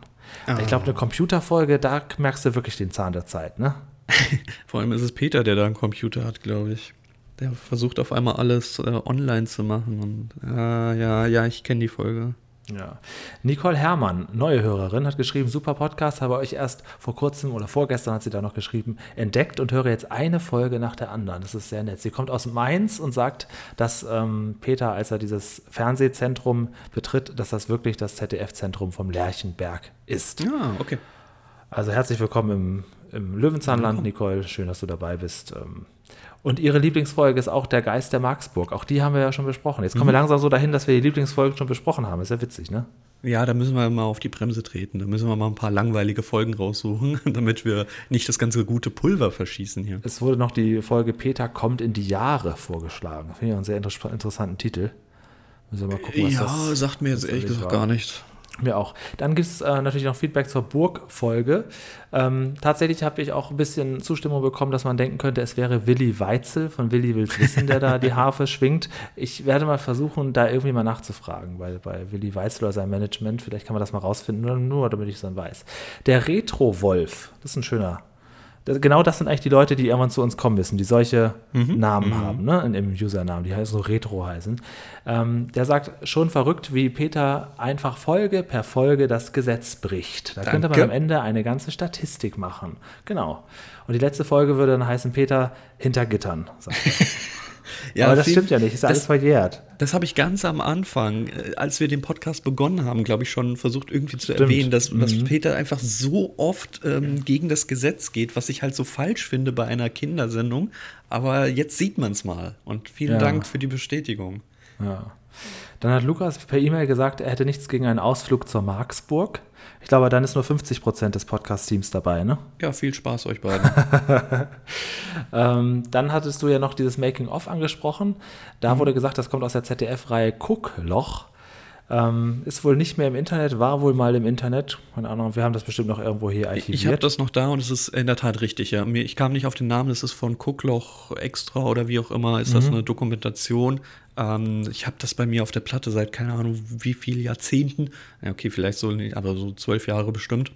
B: Ich glaube, eine Computerfolge, da merkst du wirklich den Zahn der Zeit, ne?
C: Vor allem ist es Peter, der da einen Computer hat, glaube ich. Der versucht auf einmal alles äh, online zu machen. Und ja, ja, ja, ich kenne die Folge.
B: Ja. Nicole Herrmann, neue Hörerin, hat geschrieben, super Podcast, habe euch erst vor kurzem oder vorgestern hat sie da noch geschrieben, entdeckt und höre jetzt eine Folge nach der anderen. Das ist sehr nett. Sie kommt aus Mainz und sagt, dass ähm, Peter, als er dieses Fernsehzentrum betritt, dass das wirklich das ZDF-Zentrum vom Lerchenberg ist.
C: Ja, okay.
B: Also herzlich willkommen im, im Löwenzahnland, Nicole. Schön, dass du dabei bist. Ähm, und ihre Lieblingsfolge ist auch Der Geist der Marksburg. Auch die haben wir ja schon besprochen. Jetzt kommen wir langsam so dahin, dass wir die Lieblingsfolgen schon besprochen haben. Ist ja witzig, ne?
C: Ja, da müssen wir mal auf die Bremse treten. Da müssen wir mal ein paar langweilige Folgen raussuchen, damit wir nicht das ganze gute Pulver verschießen hier.
B: Es wurde noch die Folge Peter kommt in die Jahre vorgeschlagen. Finde ich einen sehr inter interessanten Titel. Müssen wir mal gucken, was
C: Ja,
B: das
C: sagt mir jetzt ehrlich gesagt gar nichts.
B: Mir auch. Dann gibt es äh, natürlich noch Feedback zur Burg-Folge. Ähm, tatsächlich habe ich auch ein bisschen Zustimmung bekommen, dass man denken könnte, es wäre Willi Weitzel von Willi Wills Wissen, der da die Harfe schwingt. Ich werde mal versuchen, da irgendwie mal nachzufragen, weil bei Willi Weitzel oder seinem Management, vielleicht kann man das mal rausfinden, nur, nur damit ich es dann weiß. Der Retro-Wolf, das ist ein schöner das, genau das sind eigentlich die Leute, die irgendwann zu uns kommen müssen, die solche Namen haben, ne, in, im Usernamen, die heißen so Retro heißen. Ähm, der sagt, schon verrückt, wie Peter einfach Folge per Folge das Gesetz bricht. Da könnte man
C: Danke.
B: am Ende eine ganze Statistik machen. Genau. Und die letzte Folge würde dann heißen, Peter hinter Gittern. Sagt er.
C: Ja,
B: Aber das stimmt ja nicht, ist ja alles
C: das-
B: verjährt.
C: Das habe ich ganz am Anfang, äh, als wir den Podcast begonnen haben, glaube ich, schon versucht irgendwie zu
B: Stimmt.
C: erwähnen, dass, dass Peter einfach so oft ähm, gegen das Gesetz geht, was ich halt so falsch finde bei einer Kindersendung. Aber jetzt sieht man es mal. Und vielen
B: Ja.
C: Dank für die Bestätigung.
B: Ja. Dann hat Lukas per E-Mail gesagt, er hätte nichts gegen einen Ausflug zur Marksburg. Ich glaube, dann ist nur 50 Prozent des Podcast-Teams dabei, ne?
C: Ja, viel Spaß euch beiden.
B: Ähm, dann hattest du ja noch dieses Making-of angesprochen. Da wurde gesagt, das kommt aus der ZDF-Reihe Guckloch. Ähm, ist wohl nicht mehr im Internet, war wohl mal im Internet. Keine Ahnung, wir haben das bestimmt noch irgendwo hier archiviert.
C: Ich habe das noch da und es ist in der Tat richtig, ja. Mir, ich kam nicht auf den Namen, das ist von Guckloch Extra oder wie auch immer, ist das eine Dokumentation. Ähm, ich habe das bei mir auf der Platte seit keine Ahnung wie viel Jahrzehnten. Ja, okay, vielleicht so nicht, aber so zwölf Jahre bestimmt.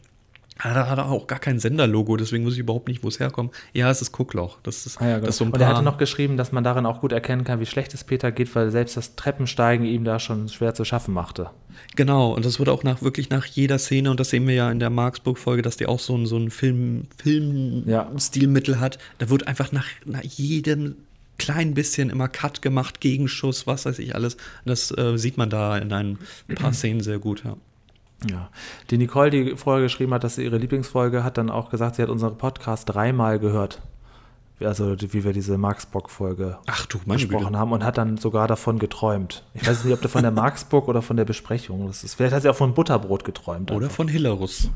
C: Ah, Da hat er auch gar kein Senderlogo, deswegen weiß ich überhaupt nicht, wo es herkommt. Ja, es ist Guckloch. Das ist,
B: Ah ja, genau.
C: das ist so ein
B: Und er hatte noch geschrieben, dass man darin auch gut erkennen kann, wie schlecht es Peter geht, weil selbst das Treppensteigen ihm da schon schwer zu schaffen machte.
C: Genau, und das wurde auch nach, wirklich nach jeder Szene, und das sehen wir ja in der Marksburg-Folge, dass die auch so ein, so ein Film,
B: Ja.
C: Film-Stilmittel hat. Da wird einfach nach, nach jedem kleinen bisschen immer Cut gemacht, Gegenschuss, was weiß ich alles. Das äh, sieht man da in ein paar Szenen sehr gut, ja.
B: Ja. Die Nicole, die vorher geschrieben hat, dass sie ihre Lieblingsfolge hat, dann auch gesagt, sie hat unseren Podcast dreimal gehört. Also, wie wir diese gesprochen
C: Güte.
B: haben und hat dann sogar davon geträumt. Ich weiß nicht, ob der von der Marksburg oder von der Besprechung. Das ist, vielleicht hat sie auch von Butterbrot geträumt.
C: Oder
B: einfach.
C: von Hillerus.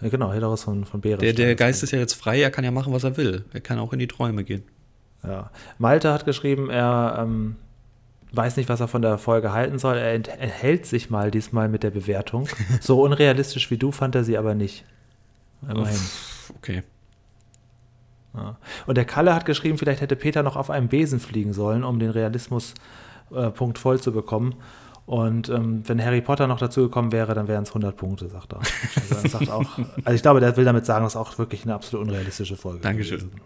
B: Ja, genau, Hillerus von, von Bären.
C: Der, der Geist ist ja jetzt frei, er kann ja machen, was er will. Er kann auch in die Träume gehen.
B: Ja. Malte hat geschrieben, er ähm, weiß nicht, was er von der Folge halten soll. Er ent enthält sich mal diesmal mit der Bewertung. So unrealistisch wie du fand er sie aber nicht. Immerhin.
C: Okay.
B: Ja. Und der Kalle hat geschrieben, vielleicht hätte Peter noch auf einem Besen fliegen sollen, um den Realismus-Punkt äh, voll zu bekommen. Und ähm, wenn Harry Potter noch dazu gekommen wäre, dann wären es 100 Punkte, sagt er. Also, er sagt auch, also ich glaube, der will damit sagen, das ist auch wirklich eine absolut unrealistische Folge.
C: Dankeschön.
B: gewesen.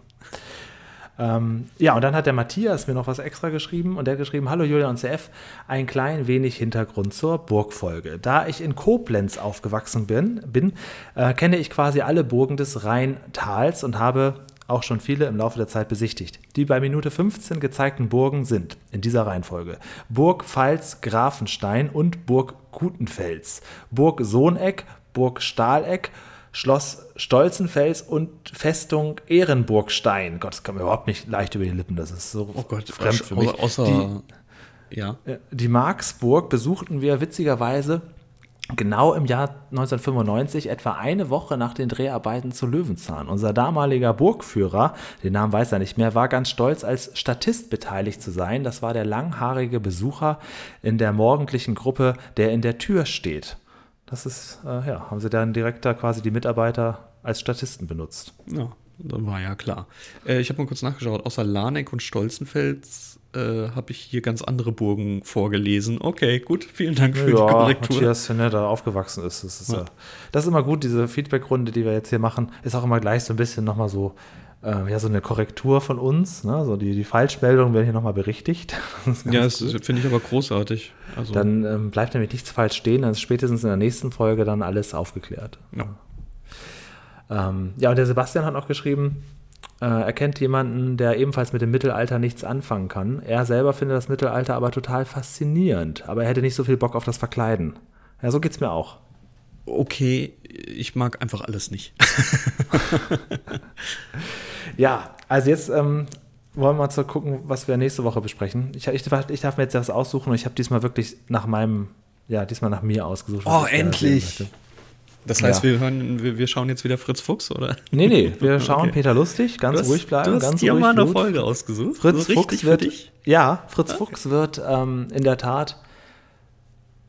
B: Ähm, ja, und dann hat der Matthias mir noch was extra geschrieben und der hat geschrieben, hallo Julia und CF, ein klein wenig Hintergrund zur Burgfolge. Da ich in Koblenz aufgewachsen bin, bin äh, kenne ich quasi alle Burgen des Rheintals und habe auch schon viele im Laufe der Zeit besichtigt. Die bei Minute 15 gezeigten Burgen sind in dieser Reihenfolge Burg Pfalz Grafenstein und Burg Gutenfels, Burg Sohneck, Burg Stahleck, Schloss Stolzenfels und Festung Ehrenburgstein. Gott, das kann mir überhaupt nicht leicht über die Lippen. Das ist so
C: Oh Gott,
B: fremd für mich.
C: Außer,
B: Die,
C: ja.
B: die Marksburg besuchten wir witzigerweise genau im Jahr 1995, etwa eine Woche nach den Dreharbeiten zu Löwenzahn. Unser damaliger Burgführer, den Namen weiß er nicht mehr, war ganz stolz, als Statist beteiligt zu sein. Das war der langhaarige Besucher in der morgendlichen Gruppe, der in der Tür steht. Das ist, äh, ja, haben sie dann direkt da quasi die Mitarbeiter als Statisten benutzt.
C: Ja, dann war ja klar. Äh, ich habe mal kurz nachgeschaut. Außer Laneck und Stolzenfels äh, habe ich hier ganz andere Burgen vorgelesen. Okay, gut. Vielen Dank für die
B: Ja,
C: Korrektur.
B: Matthias, wenn er da aufgewachsen ist. Das ist, ja. das ist immer gut, diese Feedback-Runde, die wir jetzt hier machen, ist auch immer gleich so ein bisschen nochmal so äh, ja, so eine Korrektur von uns. Ne? So die, die Falschmeldungen werden hier nochmal berichtigt. Das
C: ja, das finde ich aber großartig.
B: Also dann ähm, bleibt nämlich nichts falsch stehen, dann ist spätestens in der nächsten Folge dann alles aufgeklärt. Ja, ähm, ja und der Sebastian hat noch geschrieben, äh, er kennt jemanden, der ebenfalls mit dem Mittelalter nichts anfangen kann. Er selber findet das Mittelalter aber total faszinierend, aber er hätte nicht so viel Bock auf das Verkleiden. Ja, so geht's mir auch.
C: Okay, ich mag einfach alles nicht.
B: ja, also jetzt ähm, wollen wir mal zu gucken, was wir nächste Woche besprechen. Ich, ich, ich darf mir jetzt das aussuchen und ich habe diesmal wirklich nach meinem, ja, diesmal nach mir ausgesucht.
C: Oh, endlich! Das heißt, ja. wir, hören, wir, wir, schauen jetzt wieder Fritz Fuchs, oder?
B: Nee, nee, wir schauen okay. Peter Lustig, ganz
C: hast,
B: ruhig bleiben.
C: Du hast
B: ganz
C: dir mal eine Folge ausgesucht.
B: Fritz so Fuchs wird, ja, Fritz okay. Fuchs wird ähm, in der Tat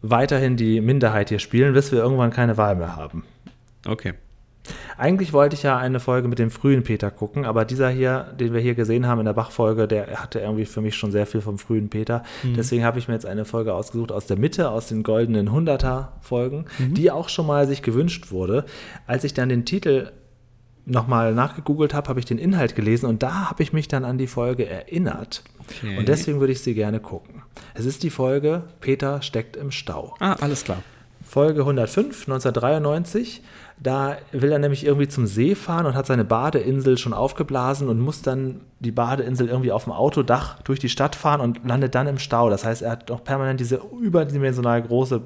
B: weiterhin die Minderheit hier spielen, bis wir irgendwann keine Wahl mehr haben.
C: Okay.
B: Eigentlich wollte ich ja eine Folge mit dem frühen Peter gucken, aber dieser hier, den wir hier gesehen haben in der Bach-Folge, der hatte irgendwie für mich schon sehr viel vom frühen Peter. Mhm. Deswegen habe ich mir jetzt eine Folge ausgesucht aus der Mitte, aus den goldenen Hunderter-Folgen, mhm. die auch schon mal sich gewünscht wurde. Als ich dann den Titel nochmal nachgegoogelt habe, habe ich den Inhalt gelesen und da habe ich mich dann an die Folge erinnert. Okay. Und deswegen würde ich sie gerne gucken. Es ist die Folge Peter steckt im Stau.
C: Ah, alles klar.
B: Folge 105, 1993. Da will er nämlich irgendwie zum See fahren und hat seine Badeinsel schon aufgeblasen und muss dann die Badeinsel irgendwie auf dem Autodach durch die Stadt fahren und landet dann im Stau. Das heißt, er hat doch permanent diese überdimensional große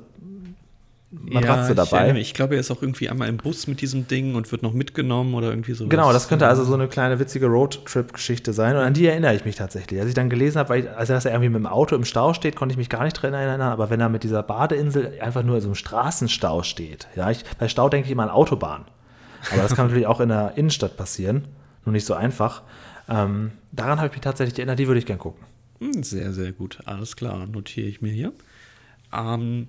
B: Matratze ja, dabei.
C: Erinnere, ich glaube, er ist auch irgendwie einmal im Bus mit diesem Ding und wird noch mitgenommen oder irgendwie so.
B: Genau, das könnte also so eine kleine witzige Roadtrip-Geschichte sein. Und an die erinnere ich mich tatsächlich. Als ich dann gelesen habe, ich, also dass er irgendwie mit dem Auto im Stau steht, konnte ich mich gar nicht dran erinnern. Aber wenn er mit dieser Badeinsel einfach nur in so einem Straßenstau steht, ja, ich, bei Stau denke ich immer an Autobahn. Aber das kann natürlich auch in der Innenstadt passieren. Nur nicht so einfach. Ähm, daran habe ich mich tatsächlich erinnert, die würde ich gern gucken.
C: Hm, sehr, sehr gut. Alles klar, notiere ich mir hier. Ähm,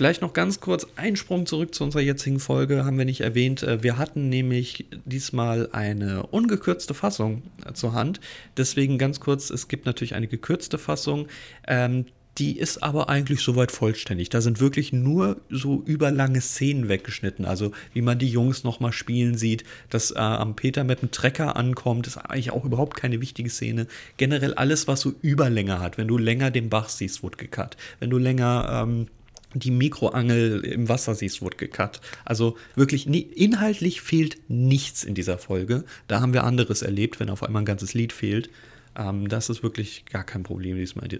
C: Vielleicht noch ganz kurz Einsprung zurück zu unserer jetzigen Folge, haben wir nicht erwähnt. Äh, wir hatten nämlich diesmal eine ungekürzte Fassung äh, zur Hand. Deswegen ganz kurz, es gibt natürlich eine gekürzte Fassung. Ähm, die ist aber eigentlich soweit vollständig. Da sind wirklich nur so überlange Szenen weggeschnitten. Also wie man die Jungs nochmal spielen sieht, dass äh, am Peter mit dem Trecker ankommt, ist eigentlich auch überhaupt keine wichtige Szene. Generell alles, was so Überlänge hat. Wenn du länger den Bach siehst, wurde gecut. Wenn du länger ähm, die Mikroangel im Wasser siehst, wurde gecut. Also wirklich inhaltlich fehlt nichts in dieser Folge. Da haben wir anderes erlebt, wenn auf einmal ein ganzes Lied fehlt. Ähm, das ist wirklich gar kein Problem diesmal, die,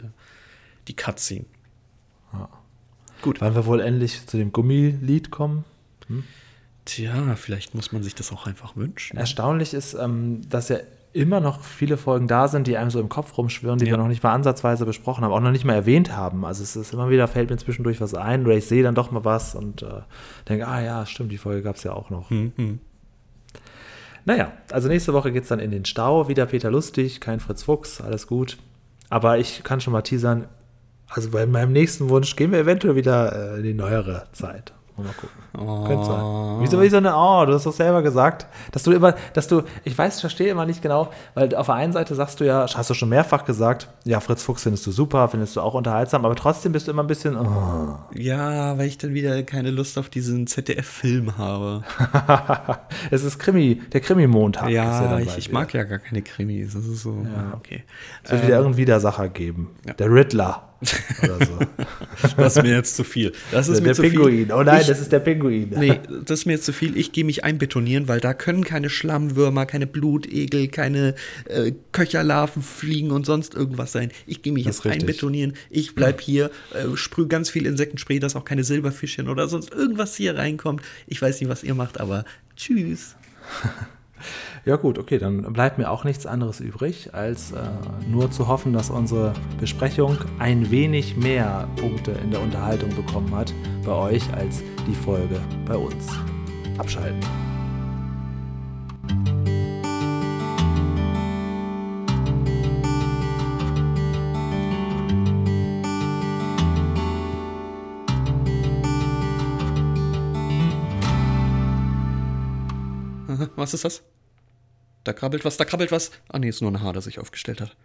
C: die Cutscene.
B: Ja. Gut. Wann wir wohl endlich zu dem Gummilied kommen?
C: Hm? Tja, vielleicht muss man sich das auch einfach wünschen.
B: Erstaunlich ist, ähm, dass ja immer noch viele Folgen da sind, die einem so im Kopf rumschwirren, die ja. wir noch nicht mal ansatzweise besprochen haben, auch noch nicht mal erwähnt haben. Also es ist immer wieder, fällt mir zwischendurch was ein, oder ich sehe dann doch mal was und äh, denke, ah ja, stimmt, die Folge gab es ja auch noch. Mhm. Naja, also nächste Woche geht es dann in den Stau, wieder Peter Lustig, kein Fritz Fuchs, alles gut. Aber ich kann schon mal teasern, also bei meinem nächsten Wunsch gehen wir eventuell wieder äh, in die neuere Zeit. Mal gucken. Oh. Könnte sein. Wieso, wieso eine, oh, du hast doch selber gesagt, dass du immer, dass du, ich weiß, ich verstehe immer nicht genau, weil auf der einen Seite sagst du ja, hast du schon mehrfach gesagt, ja, Fritz Fuchs findest du super, findest du auch unterhaltsam, aber trotzdem bist du immer ein bisschen, oh.
C: Ja, weil ich dann wieder keine Lust auf diesen ZDF-Film habe.
B: es ist Krimi, der Krimi-Montag.
C: Ja, ich, ich mag ja gar keine Krimis, das ist so,
B: ja. okay. Es wird ähm, wieder irgendeinen Widersacher geben. Ja. Der Riddler oder so.
C: das ist mir jetzt zu viel. Das ist
B: der,
C: mir
B: der
C: zu
B: Pinguin.
C: viel.
B: Oh nein, ich, das ist der Pinguin.
C: Nee, das ist mir jetzt zu viel. Ich gehe mich einbetonieren, weil da können keine Schlammwürmer, keine Blutegel, keine äh, Köcherlarven fliegen und sonst irgendwas sein. Ich gehe mich das jetzt einbetonieren. Ich bleib hier, äh, sprühe ganz viel Insektenspray, dass auch keine Silberfischchen oder sonst irgendwas hier reinkommt. Ich weiß nicht, was ihr macht, aber tschüss.
B: Ja gut, okay, dann bleibt mir auch nichts anderes übrig, als äh, nur zu hoffen, dass unsere Besprechung ein wenig mehr Punkte in der Unterhaltung bekommen hat bei euch als die Folge bei uns. Abschalten.
C: Was ist das? Da krabbelt was, da krabbelt was. Ah nee, ist nur ein Haar, das sich aufgestellt hat.